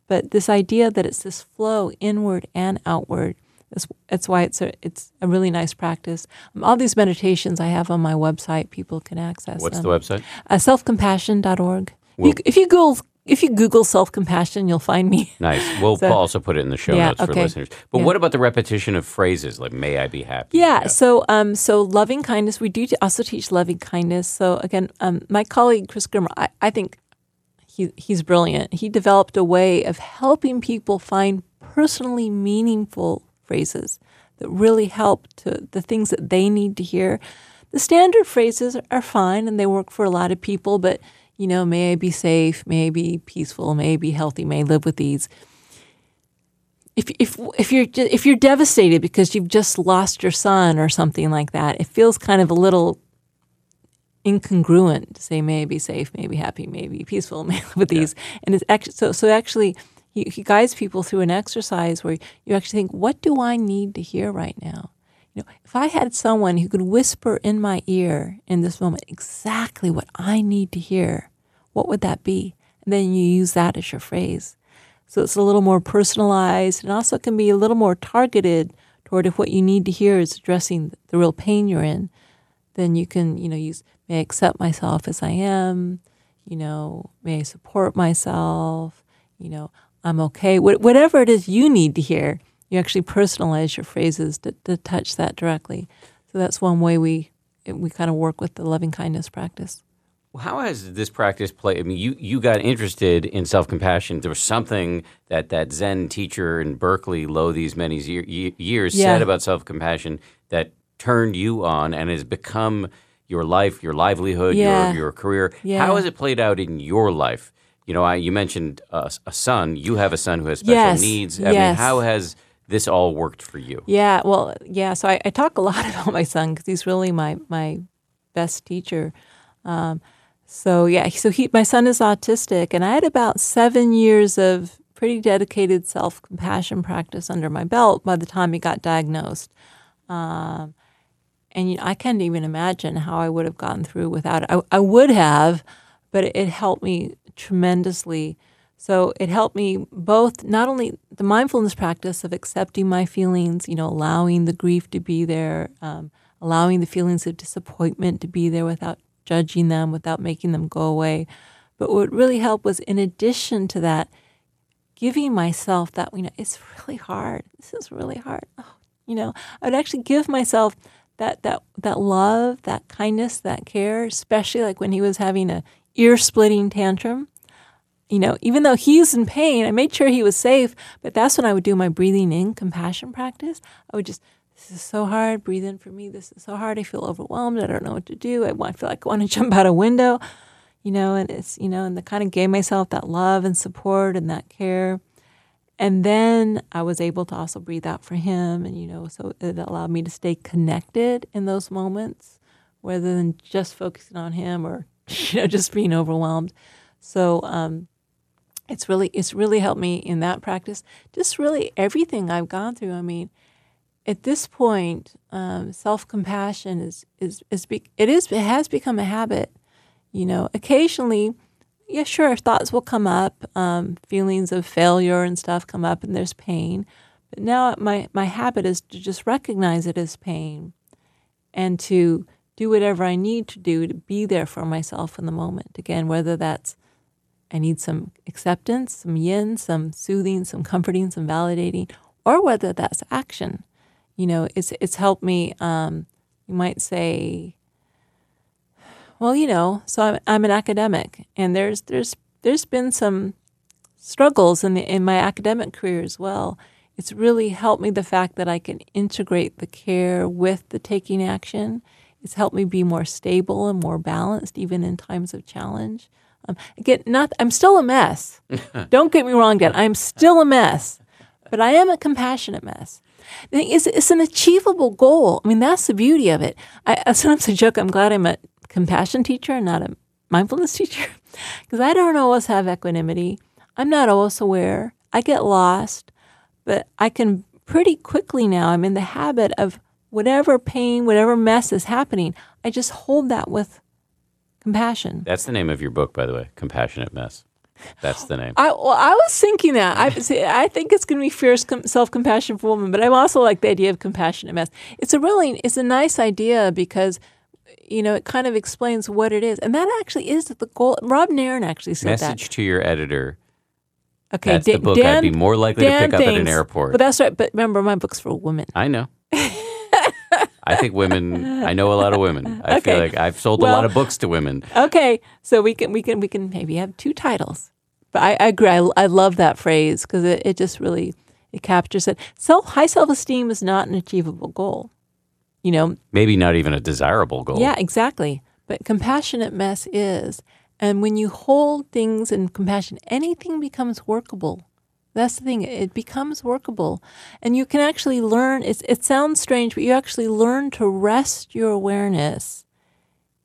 But this idea that it's this flow inward and outward, that's, that's why it's a, it's a really nice practice. Um, all these meditations I have on my website, people can access What's them. the website? Uh, selfcompassion.org. Well- you, if you Google if you Google self compassion, you'll find me. [laughs] Nice. We'll [laughs] So- also put it in the show Yeah, notes for okay. listeners. But Yeah. what about the repetition of phrases like "May I be happy"? Yeah. So, um, so loving kindness. We do also teach loving kindness. So again, um, my colleague Chris Germer, I, I think he he's brilliant. He developed a way of helping people find personally meaningful phrases that really help to the things that they need to hear. The standard phrases are fine and they work for a lot of people, but you know, may I be safe, may I be peaceful, may I be healthy, may I live with ease if if if you're if you're devastated because you've just lost your son or something like that, it feels kind of a little incongruent to say may I be safe, may I be happy, may I be peaceful, may I live with these. And it's actually so so actually he, he guides people through an exercise where you actually think, what do I need to hear right now? You know, if I had someone who could whisper in my ear in this moment exactly what I need to hear, what would that be? And then you use that as your phrase. So it's a little more personalized and also can be a little more targeted toward if what you need to hear is addressing the real pain you're in, then you can, you know, use may I accept myself as I am, you know, may I support myself, you know, I'm okay. Wh- whatever it is you need to hear, you actually personalize your phrases to, to touch that directly. So that's one way we we kind of work with the loving kindness practice. Well, How has this practice played? I mean, you, you got interested in self compassion. There was something that that Zen teacher in Berkeley, lo these many year, ye- years, Yeah. said about self compassion that turned you on and has become your life, your livelihood, Yeah. your, your career. Yeah. How has it played out in your life? You know, I, you mentioned a, a son. You have a son who has special Yes. needs. I mean, how has this all worked for you? Yeah, well, yeah. So I, I talk a [laughs] lot about my son because he's really my my best teacher. Um, so yeah, so he, my son is autistic, and I had about seven years of pretty dedicated self compassion practice under my belt by the time he got diagnosed. Um, and you know, I can't even imagine how I would have gotten through without it. I, I would have, but it, it helped me tremendously. So it helped me both not only the mindfulness practice of accepting my feelings, you know, allowing the grief to be there, um, allowing the feelings of disappointment to be there without judging them, without making them go away. But what really helped was, in addition to that, giving myself that, you know, it's really hard. This is really hard. Oh, you know, I would actually give myself that that that love, that kindness, that care, especially like when he was having a ear splitting tantrum. You know, even though he's in pain, I made sure he was safe, but that's when I would do my breathing in compassion practice. I would just this is so hard. Breathe in for me. This is so hard. I feel overwhelmed. I don't know what to do. I, feel like I want to [laughs] jump out a window, you know, and it's, you know, and the kind of gave myself that love and support and that care. And then I was able to also breathe out for him. And, you know, so it allowed me to stay connected in those moments rather than just focusing on him or, [laughs] you know, just being overwhelmed. So, um, it's really, it's really helped me in that practice. Just really everything I've gone through. I mean, at this point, um, self compassion is is is be, it is it has become a habit. You know, occasionally, yeah, sure, thoughts will come up, um, feelings of failure and stuff come up, and there's pain. But now my my habit is to just recognize it as pain, and to do whatever I need to do to be there for myself in the moment. Again, whether that's I need some acceptance, some yin, some soothing, some [laughs] comforting, some validating, or whether that's action you know, it's it's helped me. Um, you might say, well, you know, so I'm I'm an academic, and there's there's there's been some struggles in the in my academic career as well. It's really helped me the fact that I can integrate the care with the taking action. It's helped me be more stable and more balanced, even in times of challenge. Um, again, not I'm still a mess. [laughs] Don't get me wrong, again, I'm still a mess, but I am a compassionate mess. It's, it's an achievable goal. I mean, that's the beauty of it. I, [laughs] sometimes I joke, I'm glad I'm a compassion teacher and not a mindfulness [laughs] teacher because I don't always have equanimity. I'm not always aware. I get lost, but I can pretty quickly now, I'm in the habit of whatever pain, whatever mess is happening, I just hold that with compassion. That's the name of your book, by the way, Compassionate Mess. That's the name. I well, I was thinking that. I I think it's going to be fierce self compassion for women, but I'm also like the idea of compassionate mess. It's a really it's a nice idea because you know it kind of explains what it is, and that actually is the goal. Rob Nairn actually said Message that. Message to your editor. Okay, that's Dan, the book Dan, I'd be more likely to pick up at an airport. But that's right. But remember, my book's for women. I know. [laughs] I think women. I know a lot of women. I okay. feel like I've sold well, a lot of books to women. Okay, so we can we can we can maybe have two titles. But I, I agree. I, I love that phrase because it, it just really it captures it. Self high self esteem is not an achievable goal. You know, maybe not even a desirable goal. Yeah, exactly. But compassionate mess is. And when you hold things in compassion, anything becomes workable. That's the thing; it becomes workable, and you can actually learn. It's, it sounds strange, but you actually learn to rest your awareness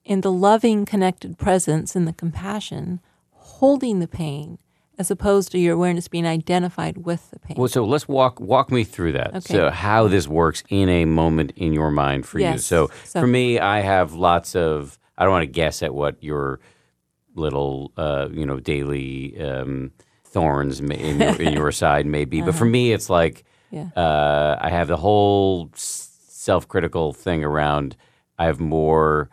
in the loving, connected presence and the compassion holding the pain as opposed to your awareness being identified with the pain. Well, so let's walk walk me through that. Okay. So how this works in a moment in your mind for yes. you. So, so, for me, I have lots of. I don't want to guess at what your little, uh, you know, daily um, thorns in your, in your [laughs] side maybe, but for uh-huh. me, it's like yeah. uh, I have the whole self critical thing around. I have more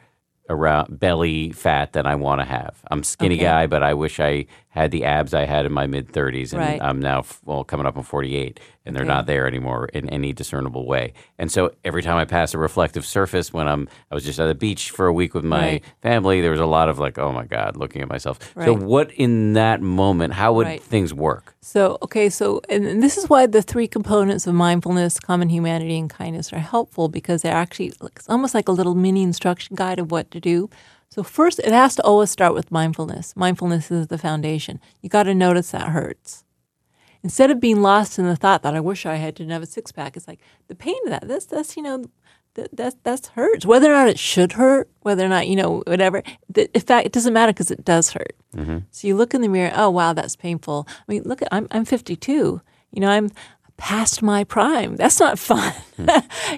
around belly fat than I want to have. I'm skinny okay. guy, but I wish I had the abs I had in my mid 30s, and right. I'm now well coming up on 48, and they're okay. not there anymore in any discernible way. And so every time I pass a reflective surface, when I'm I was just at the beach for a week with my right. family, there was a lot of like, oh my god, looking at myself. Right. So what in that moment? How would things work? So okay, so and this is why the three components of mindfulness, common humanity, and kindness are helpful because they're actually it's almost like a little mini instruction guide of what to do. So, first, it has to always start with mindfulness. Mindfulness is the foundation. You got to notice that hurts. Instead of being lost in the thought that I wish I had to have a six pack, it's like the pain of that. That's, that's, you know, that that that's hurts. Whether or not it should hurt, whether or not you know whatever. The, in fact, it doesn't matter because it does hurt. Mm-hmm. So you look in the mirror. Oh wow, that's painful. I mean, look, at, I'm I'm 52. You know, I'm past my prime. That's not [laughs] fun.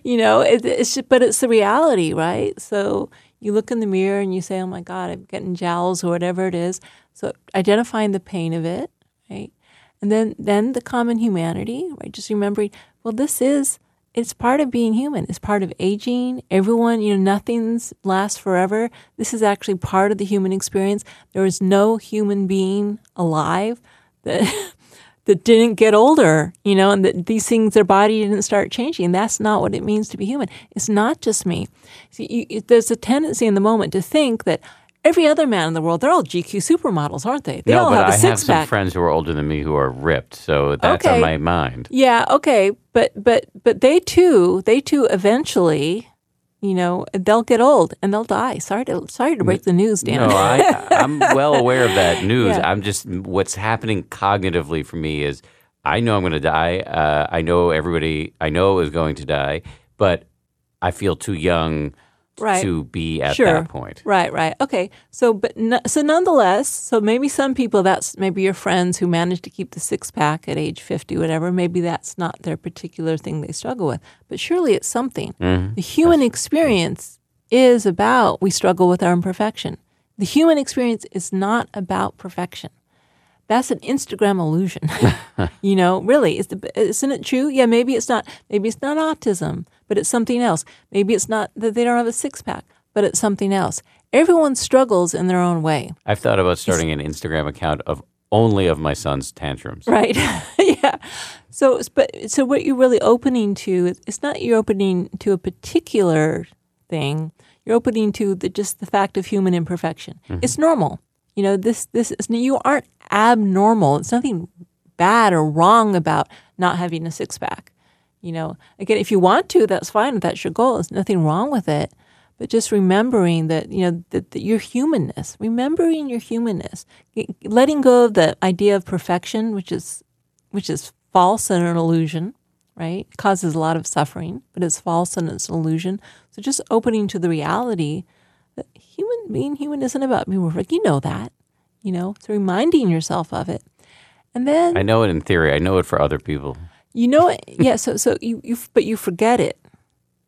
you know, it, it's just, but it's the reality, right? So you look in the mirror and you say, "Oh my God, I'm getting jowls or whatever it is." So identifying the pain of it, right? And then then the common humanity, right? Just remembering, well, this is it's part of being human. It's part of aging. Everyone, you know, nothing's lasts forever. This is actually part of the human experience. There is no human being alive that [laughs] that didn't get older, you know, and that these things, their body didn't start changing. That's not what it means to be human. It's not just me. See, you, there's a tendency in the moment to think that every other man in the world, they're all GQ supermodels, aren't they? They no, all but have a I six have some pack. friends who are older than me who are ripped, so that's Okay. on my mind. Yeah, okay, but but but they too, they too eventually, you know, they'll get old and they'll die. Sorry to sorry to break the news, Dan. No, I, [laughs] I'm well aware of that news. Yeah. I'm just what's happening cognitively for me is I know I'm going to die. Uh, I know everybody. I know is going to die, but I feel too young Right. to be at Sure. that point. Right, right. Okay. So, but no, so nonetheless, so maybe some people that's maybe your friends who managed to keep the six pack at age 50, whatever, maybe that's not their particular thing they struggle with. But surely it's something. Mm-hmm. The human experience is about we struggle with our imperfection. The human experience is not about perfection. That's an Instagram illusion. [laughs] you know, really, is the, isn't it true? Yeah, maybe it's not. Maybe it's not autism, but it's something else. Maybe it's not that they don't have a six pack, but it's something else. Everyone struggles in their own way, I've thought about starting an Instagram account of only of my son's tantrums. right? [laughs] yeah. So, but so what you're really opening to is it's not you're opening to a particular thing. You're opening to the just the fact of human imperfection. Mm-hmm. It's normal. You know, this this is you aren't abnormal. It's nothing bad or wrong about not having a six pack. You know, again, if you want to, that's fine. If that's your goal, there's nothing wrong with it. But just remembering that, you know, that, that your humanness, remembering your humanness, letting go of the idea of perfection, which is, which is false and an illusion, right? It causes a lot of suffering, but it's false and it's an illusion. So just opening to the reality that human being human isn't about being perfect. You know that, you know. So reminding yourself of it, and then I know it in theory. I know it for other people. You know it. Yeah. So so you you but you forget it,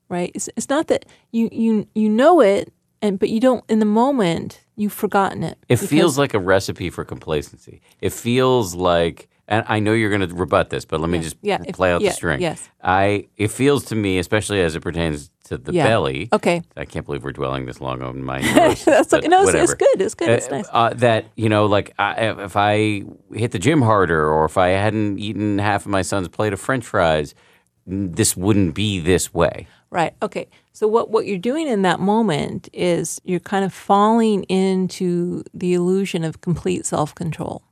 right? It's it's not that you you you know it, and but you don't in the moment you've forgotten it. It feels like a recipe for complacency. It feels like, and I know you're going to rebut this, but let me just yeah, if- play out yeah, the string. yes. I. It feels to me, especially as it pertains to the Yeah. belly. Okay. I can't believe we're dwelling this long on my [laughs] That's okay. No, it's, it's good. It's good. It's Uh, nice. uh, that you know, like I, if I hit the gym harder, or if I hadn't eaten half of my son's plate of French fries, this wouldn't be this way. Right. Okay. So what what you're doing in that moment is you're kind of falling into the illusion of complete self-control.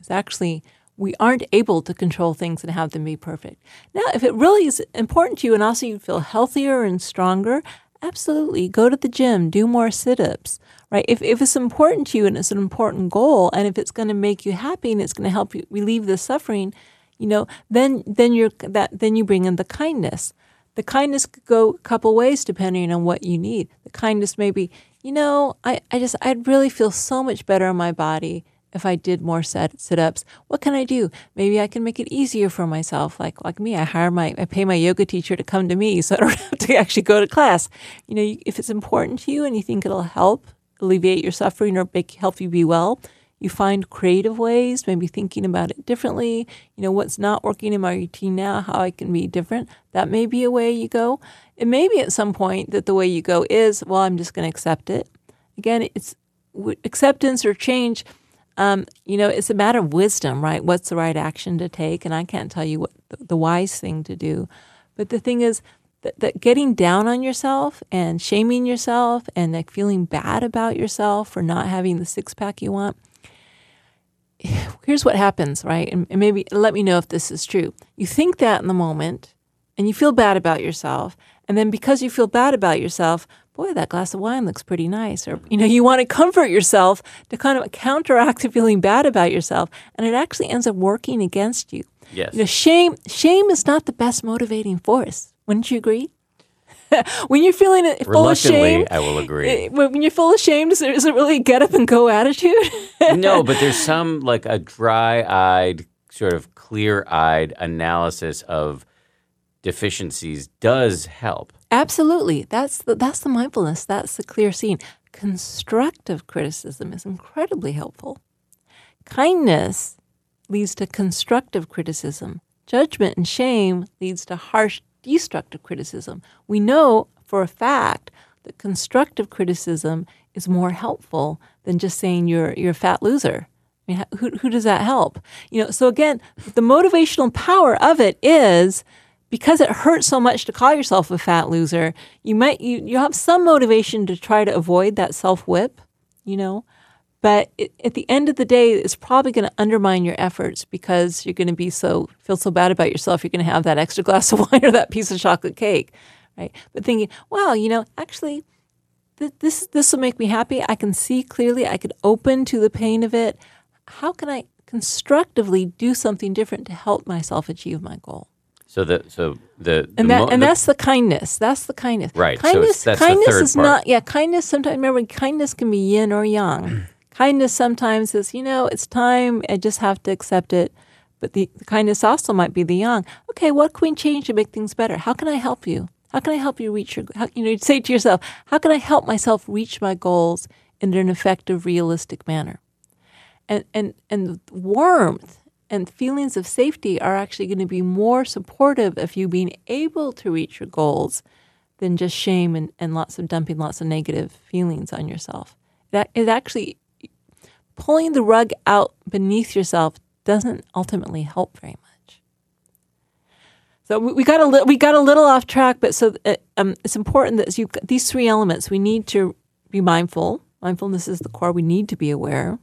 It's actually we aren't able to control things and have them be perfect. Now, if it really is important to you and also you feel healthier and stronger, absolutely go to the gym, do more sit-ups. Right? If if it's important to you and it's an important goal and if it's going to make you happy and it's going to help you relieve the suffering, you know, then then you're that then you bring in the kindness. The kindness could go a couple ways depending on what you need. The kindness may be, you know, I, I just, I'd really feel so much better in my body if I did more sit, sit-ups. What can I do? Maybe I can make it easier for myself. Like, like me, I hire my, I pay my yoga teacher to come to me [laughs] so I don't have to actually go to class. You know, if it's important to you and you think it'll help alleviate your suffering or make, help you be well, you find creative ways, maybe thinking about it differently. You know, what's not working in my routine now, how I can be different. That may be a way you go. It may be at some point that the way you go is, well, I'm just going to accept it. Again, it's acceptance or change. Um, you know, it's a matter of wisdom, right? What's the right action to take? And I can't tell you what the, wise thing to do. But the thing is that, that getting down on yourself and shaming yourself and like feeling bad about yourself for not having the six pack you want, [sighs] here's what happens, right? And, and maybe let me know if this is true. You think that in the moment and you feel bad about yourself. And then because you feel bad about yourself, boy, that glass of wine looks pretty nice. Or, you know, you want to comfort yourself to kind of counteract the feeling bad about yourself. And it actually ends up working against you. Yes. You know, shame, shame is not the best motivating force. Wouldn't you agree? [laughs] when you're feeling it full of shame, I will agree. eh, when you're full of shame, is, it really a get up and go attitude? [laughs] no, but there's some like a dry-eyed, sort of clear-eyed analysis of deficiencies does help. Absolutely. That's the, that's the mindfulness. That's the clear scene. Constructive criticism is incredibly helpful. Kindness leads to constructive criticism. Judgment and shame leads to harsh, destructive criticism. We know for a fact that constructive criticism is more helpful than just saying you're you're a fat loser. I mean, who who does that help? You know. So again, the motivational power of it is because it hurts so much to call yourself a fat loser. You might you you have some motivation to try to avoid that self whip. You know. But it, at the end of the day, it's probably going to undermine your efforts because you're going to be so feel so bad about yourself. You're going to have that extra glass of [laughs] wine or that piece of chocolate cake, right? But thinking, wow, you know, actually, th- this this will make me happy. I can see clearly. I could open to the pain of it. How can I constructively do something different to help myself achieve my goal? So the so the, the And that mo- and the- that's the kindness. That's the kindness. Right, so Kindness. the kindness is part. not. Yeah. Kindness. Sometimes remember, kindness can be yin or yang. [clears throat] kindness sometimes is you know it's time. I just have to accept it. But the, the kindness also might be the yang. Okay, what can we change to make things better? How can I help you? How can I help you reach your? How, you know, you say to yourself, how can I help myself reach my goals in an effective, realistic manner? and and and warmth and feelings of safety are actually going to be more supportive of you being able to reach your goals than just shame and, and lots of dumping lots of negative feelings on yourself. That it actually pulling the rug out beneath yourself doesn't ultimately help very much. So we, we got a li- we got a little off track, but so uh, um, it's important that you these three elements we need to be mindful. Mindfulness is the core. We need to be aware.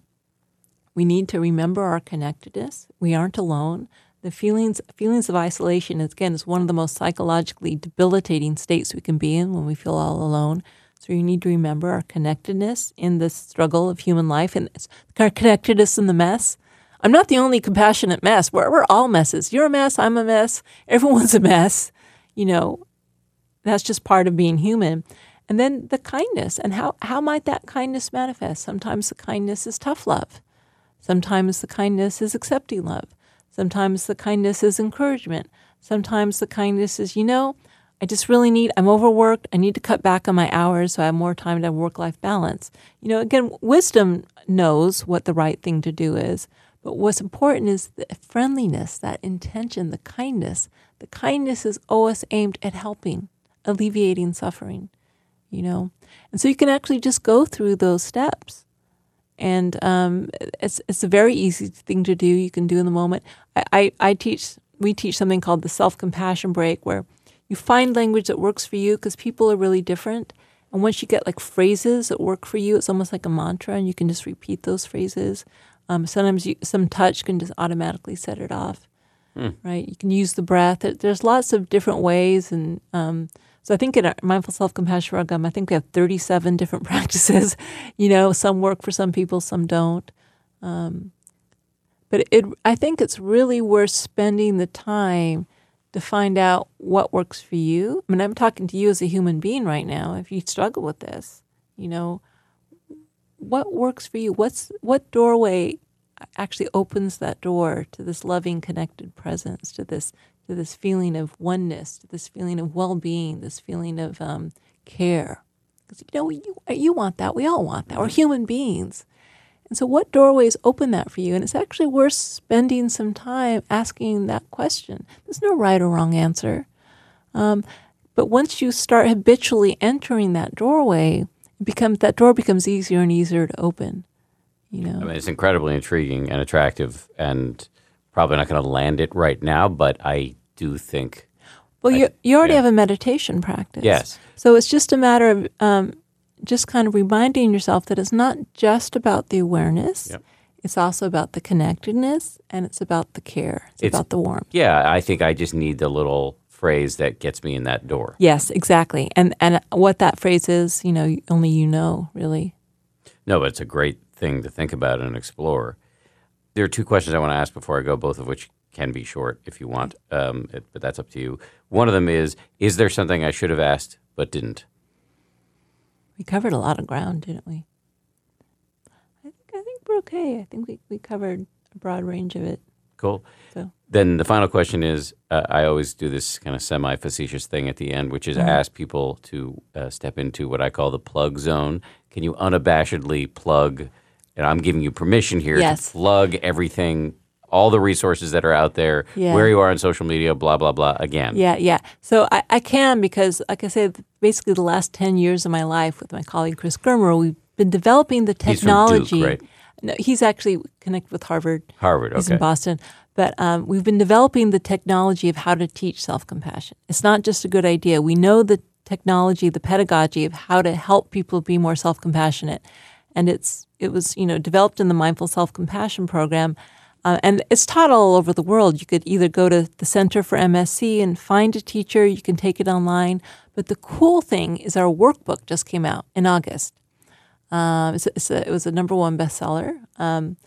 We need to remember our connectedness. We aren't alone. The feelings feelings of isolation is again is one of the most psychologically debilitating states we can be in when we feel all alone. So you need to remember our connectedness in the struggle of human life and our connectedness in the mess. I'm not the only compassionate mess. We're, we're all messes. You're a mess. I'm a mess. Everyone's a mess. You know, that's just part of being human. And then the kindness and how, how might that kindness manifest? Sometimes the kindness is tough love. Sometimes the kindness is accepting love. Sometimes the kindness is encouragement. Sometimes the kindness is, you know, I just really need, I'm overworked. I need to cut back on my hours so I have more time to work life balance. You know, again, wisdom knows what the right thing to do is. But what's important is the friendliness, that intention, the kindness. The kindness is always aimed at helping, alleviating suffering, you know? And so you can actually just go through those steps and um, it's it's a very easy thing to do. You can do in the moment. I, I, I teach we teach something called the self compassion break, where you find language that works for you because people are really different. And once you get like phrases that work for you, it's almost like a mantra, and you can just repeat those phrases. Um, sometimes you, some touch can just automatically set it off, right? You can use the breath. There's lots of different ways, and um, so I think in our mindful self compassion program, I think we have 37 [laughs] different practices. [laughs] You know, some work for some people, some don't. Um, but it, I think it's really worth spending the time to find out what works for you. I mean, I'm talking to you as a human being right now. If you struggle with this, you know, what works for you? What's what doorway actually opens that door to this loving, connected presence, to this to this feeling of oneness, to this feeling of well-being, this feeling of um, care. Because you know, you you want that. We all want that. We're human beings. And so, what doorways open that for you? And it's actually worth spending some time asking that question. There's no right or wrong answer. Um, but once you start habitually entering that doorway, it becomes that door becomes easier and easier to open. You know. I mean, it's incredibly intriguing and attractive, and probably not going to land it right now, but I do think Well, you you already yeah. have a meditation practice. Yes. So it's just a matter of um, just kind of reminding yourself that it's not just about the awareness. Yep. It's also about the connectedness, and it's about the care. It's, It's- about the warmth. yeah, I think I just need the little phrase that gets me in that door. Yes, exactly. And and what that phrase is, you know, only you know, really. No, but it's a great thing to think about and explore. There are two questions I want to ask before I go, both of which can be short if you want, um, it, but that's up to you. One of them is Is there something I should have asked but didn't? We covered a lot of ground, didn't we? I think I think we're okay. I think we, we covered a broad range of it. Cool. So Then the final question is uh, I always do this kind of semi facetious thing at the end, which is ask people to uh, step into what I call the plug zone. Can you unabashedly plug, and I'm giving you permission here Yes. to plug everything, all the resources that are out there, Yeah. where you are on social media, blah, blah, blah, again. Yeah, yeah. So I, I can because, like I said, basically the last 10 years of my life with my colleague Chris Germer, we've been developing the technology. He's from Duke, right? No, he's actually connected with Harvard. Harvard, okay. He's in Boston. But um, we've been developing the technology of how to teach self compassion. It's not just a good idea. We know the technology, the pedagogy of how to help people be more self compassionate. And it's it was you know developed in the mindful self compassion program, uh, and it's taught all over the world. You could either go to the Center for MSc and find a teacher. You can take it online. But the cool thing is our workbook just came out in August. Um, it's it's a, it was a number one bestseller. Um,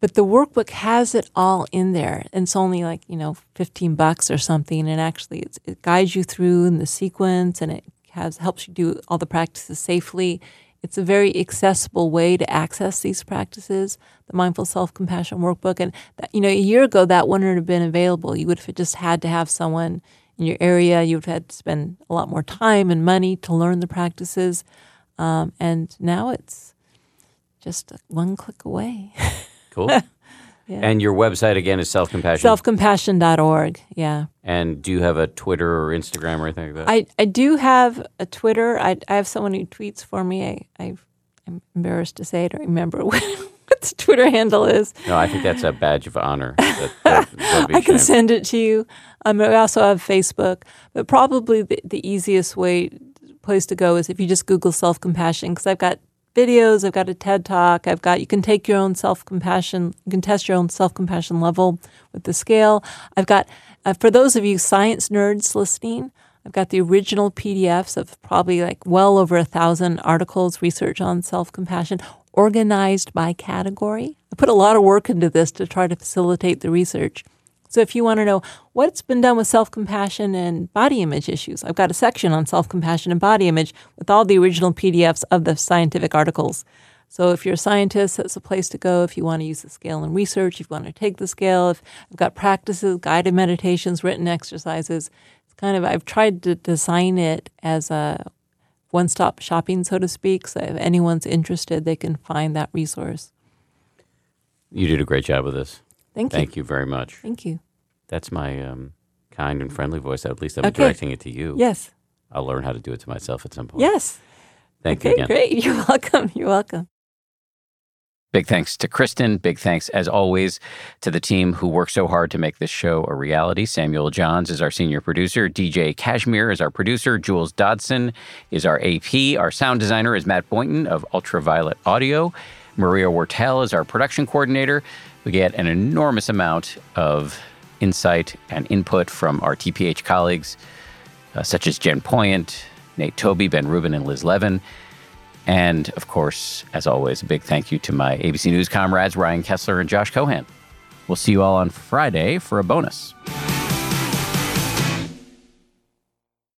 but the workbook has it all in there and it's only like you know 15 bucks or something and actually it guides you through in the sequence and it has helps you do all the practices safely it's a very accessible way to access these practices the mindful self-compassion workbook. And that, you know a year ago that wouldn't have been available. You would have just had to have someone in your area. You would have had to spend a lot more time and money to learn the practices. Um, and now it's just one click away. [laughs] Cool. And your website again is self compassion. selfcompassion.org yeah. And do you have a Twitter or Instagram or anything like that? I, I do have a twitter. I, I have someone who tweets for me. I, I, i'm embarrassed to say i don't remember [laughs] what, what the twitter handle is. No, I think that's a badge of honor. That- [laughs] that- i can send it to you. Um, i also have facebook but probably the, the easiest way place to go is if you just google self-compassion because i've got videos i've got a ted talk i've got you can take your own self-compassion you can test your own self-compassion level with the scale. I've got uh, for those of you science nerds listening i've got the original pdfs of probably like well over a thousand articles research on self-compassion organized by category. I put a lot of work into this to try to facilitate the research so if you want to know what's been done with self-compassion and body image issues, I've got a section on self-compassion and body image with all the original PDFs of the scientific articles. So if you're a scientist, that's a place to go. If you want to use the scale in research, if you want to take the scale, if I've got practices, guided meditations, written exercises. It's kind of I've tried to design it as a one-stop shopping, so to speak. So if anyone's interested, they can find that resource. You did a great job with this. Thank you. Thank you very much. Thank you. That's my um, kind and friendly voice. At least I'm Okay. directing it to you. Yes. I'll learn how to do it to myself at some point. Yes. Thank you Okay, again. great. [laughs] You're welcome. You're welcome. Big thanks to Kristin. Big thanks, as always, to the team who worked so hard to make this show a reality. Samuel Johns is our senior producer. DJ Cashmere is our producer. Jules Dodson is our AP. Our sound designer is Matt Boynton of Ultraviolet Audio. Maria Wortel is our production coordinator. We get an enormous amount of insight and input from our TPH colleagues, uh, such as Jen Poyant, Nate Toby, Ben Rubin, and Liz Levin. And of course, as always, a big thank you to my ABC News comrades, Ryan Kessler and Josh Cohan. We'll see you all on Friday for a bonus.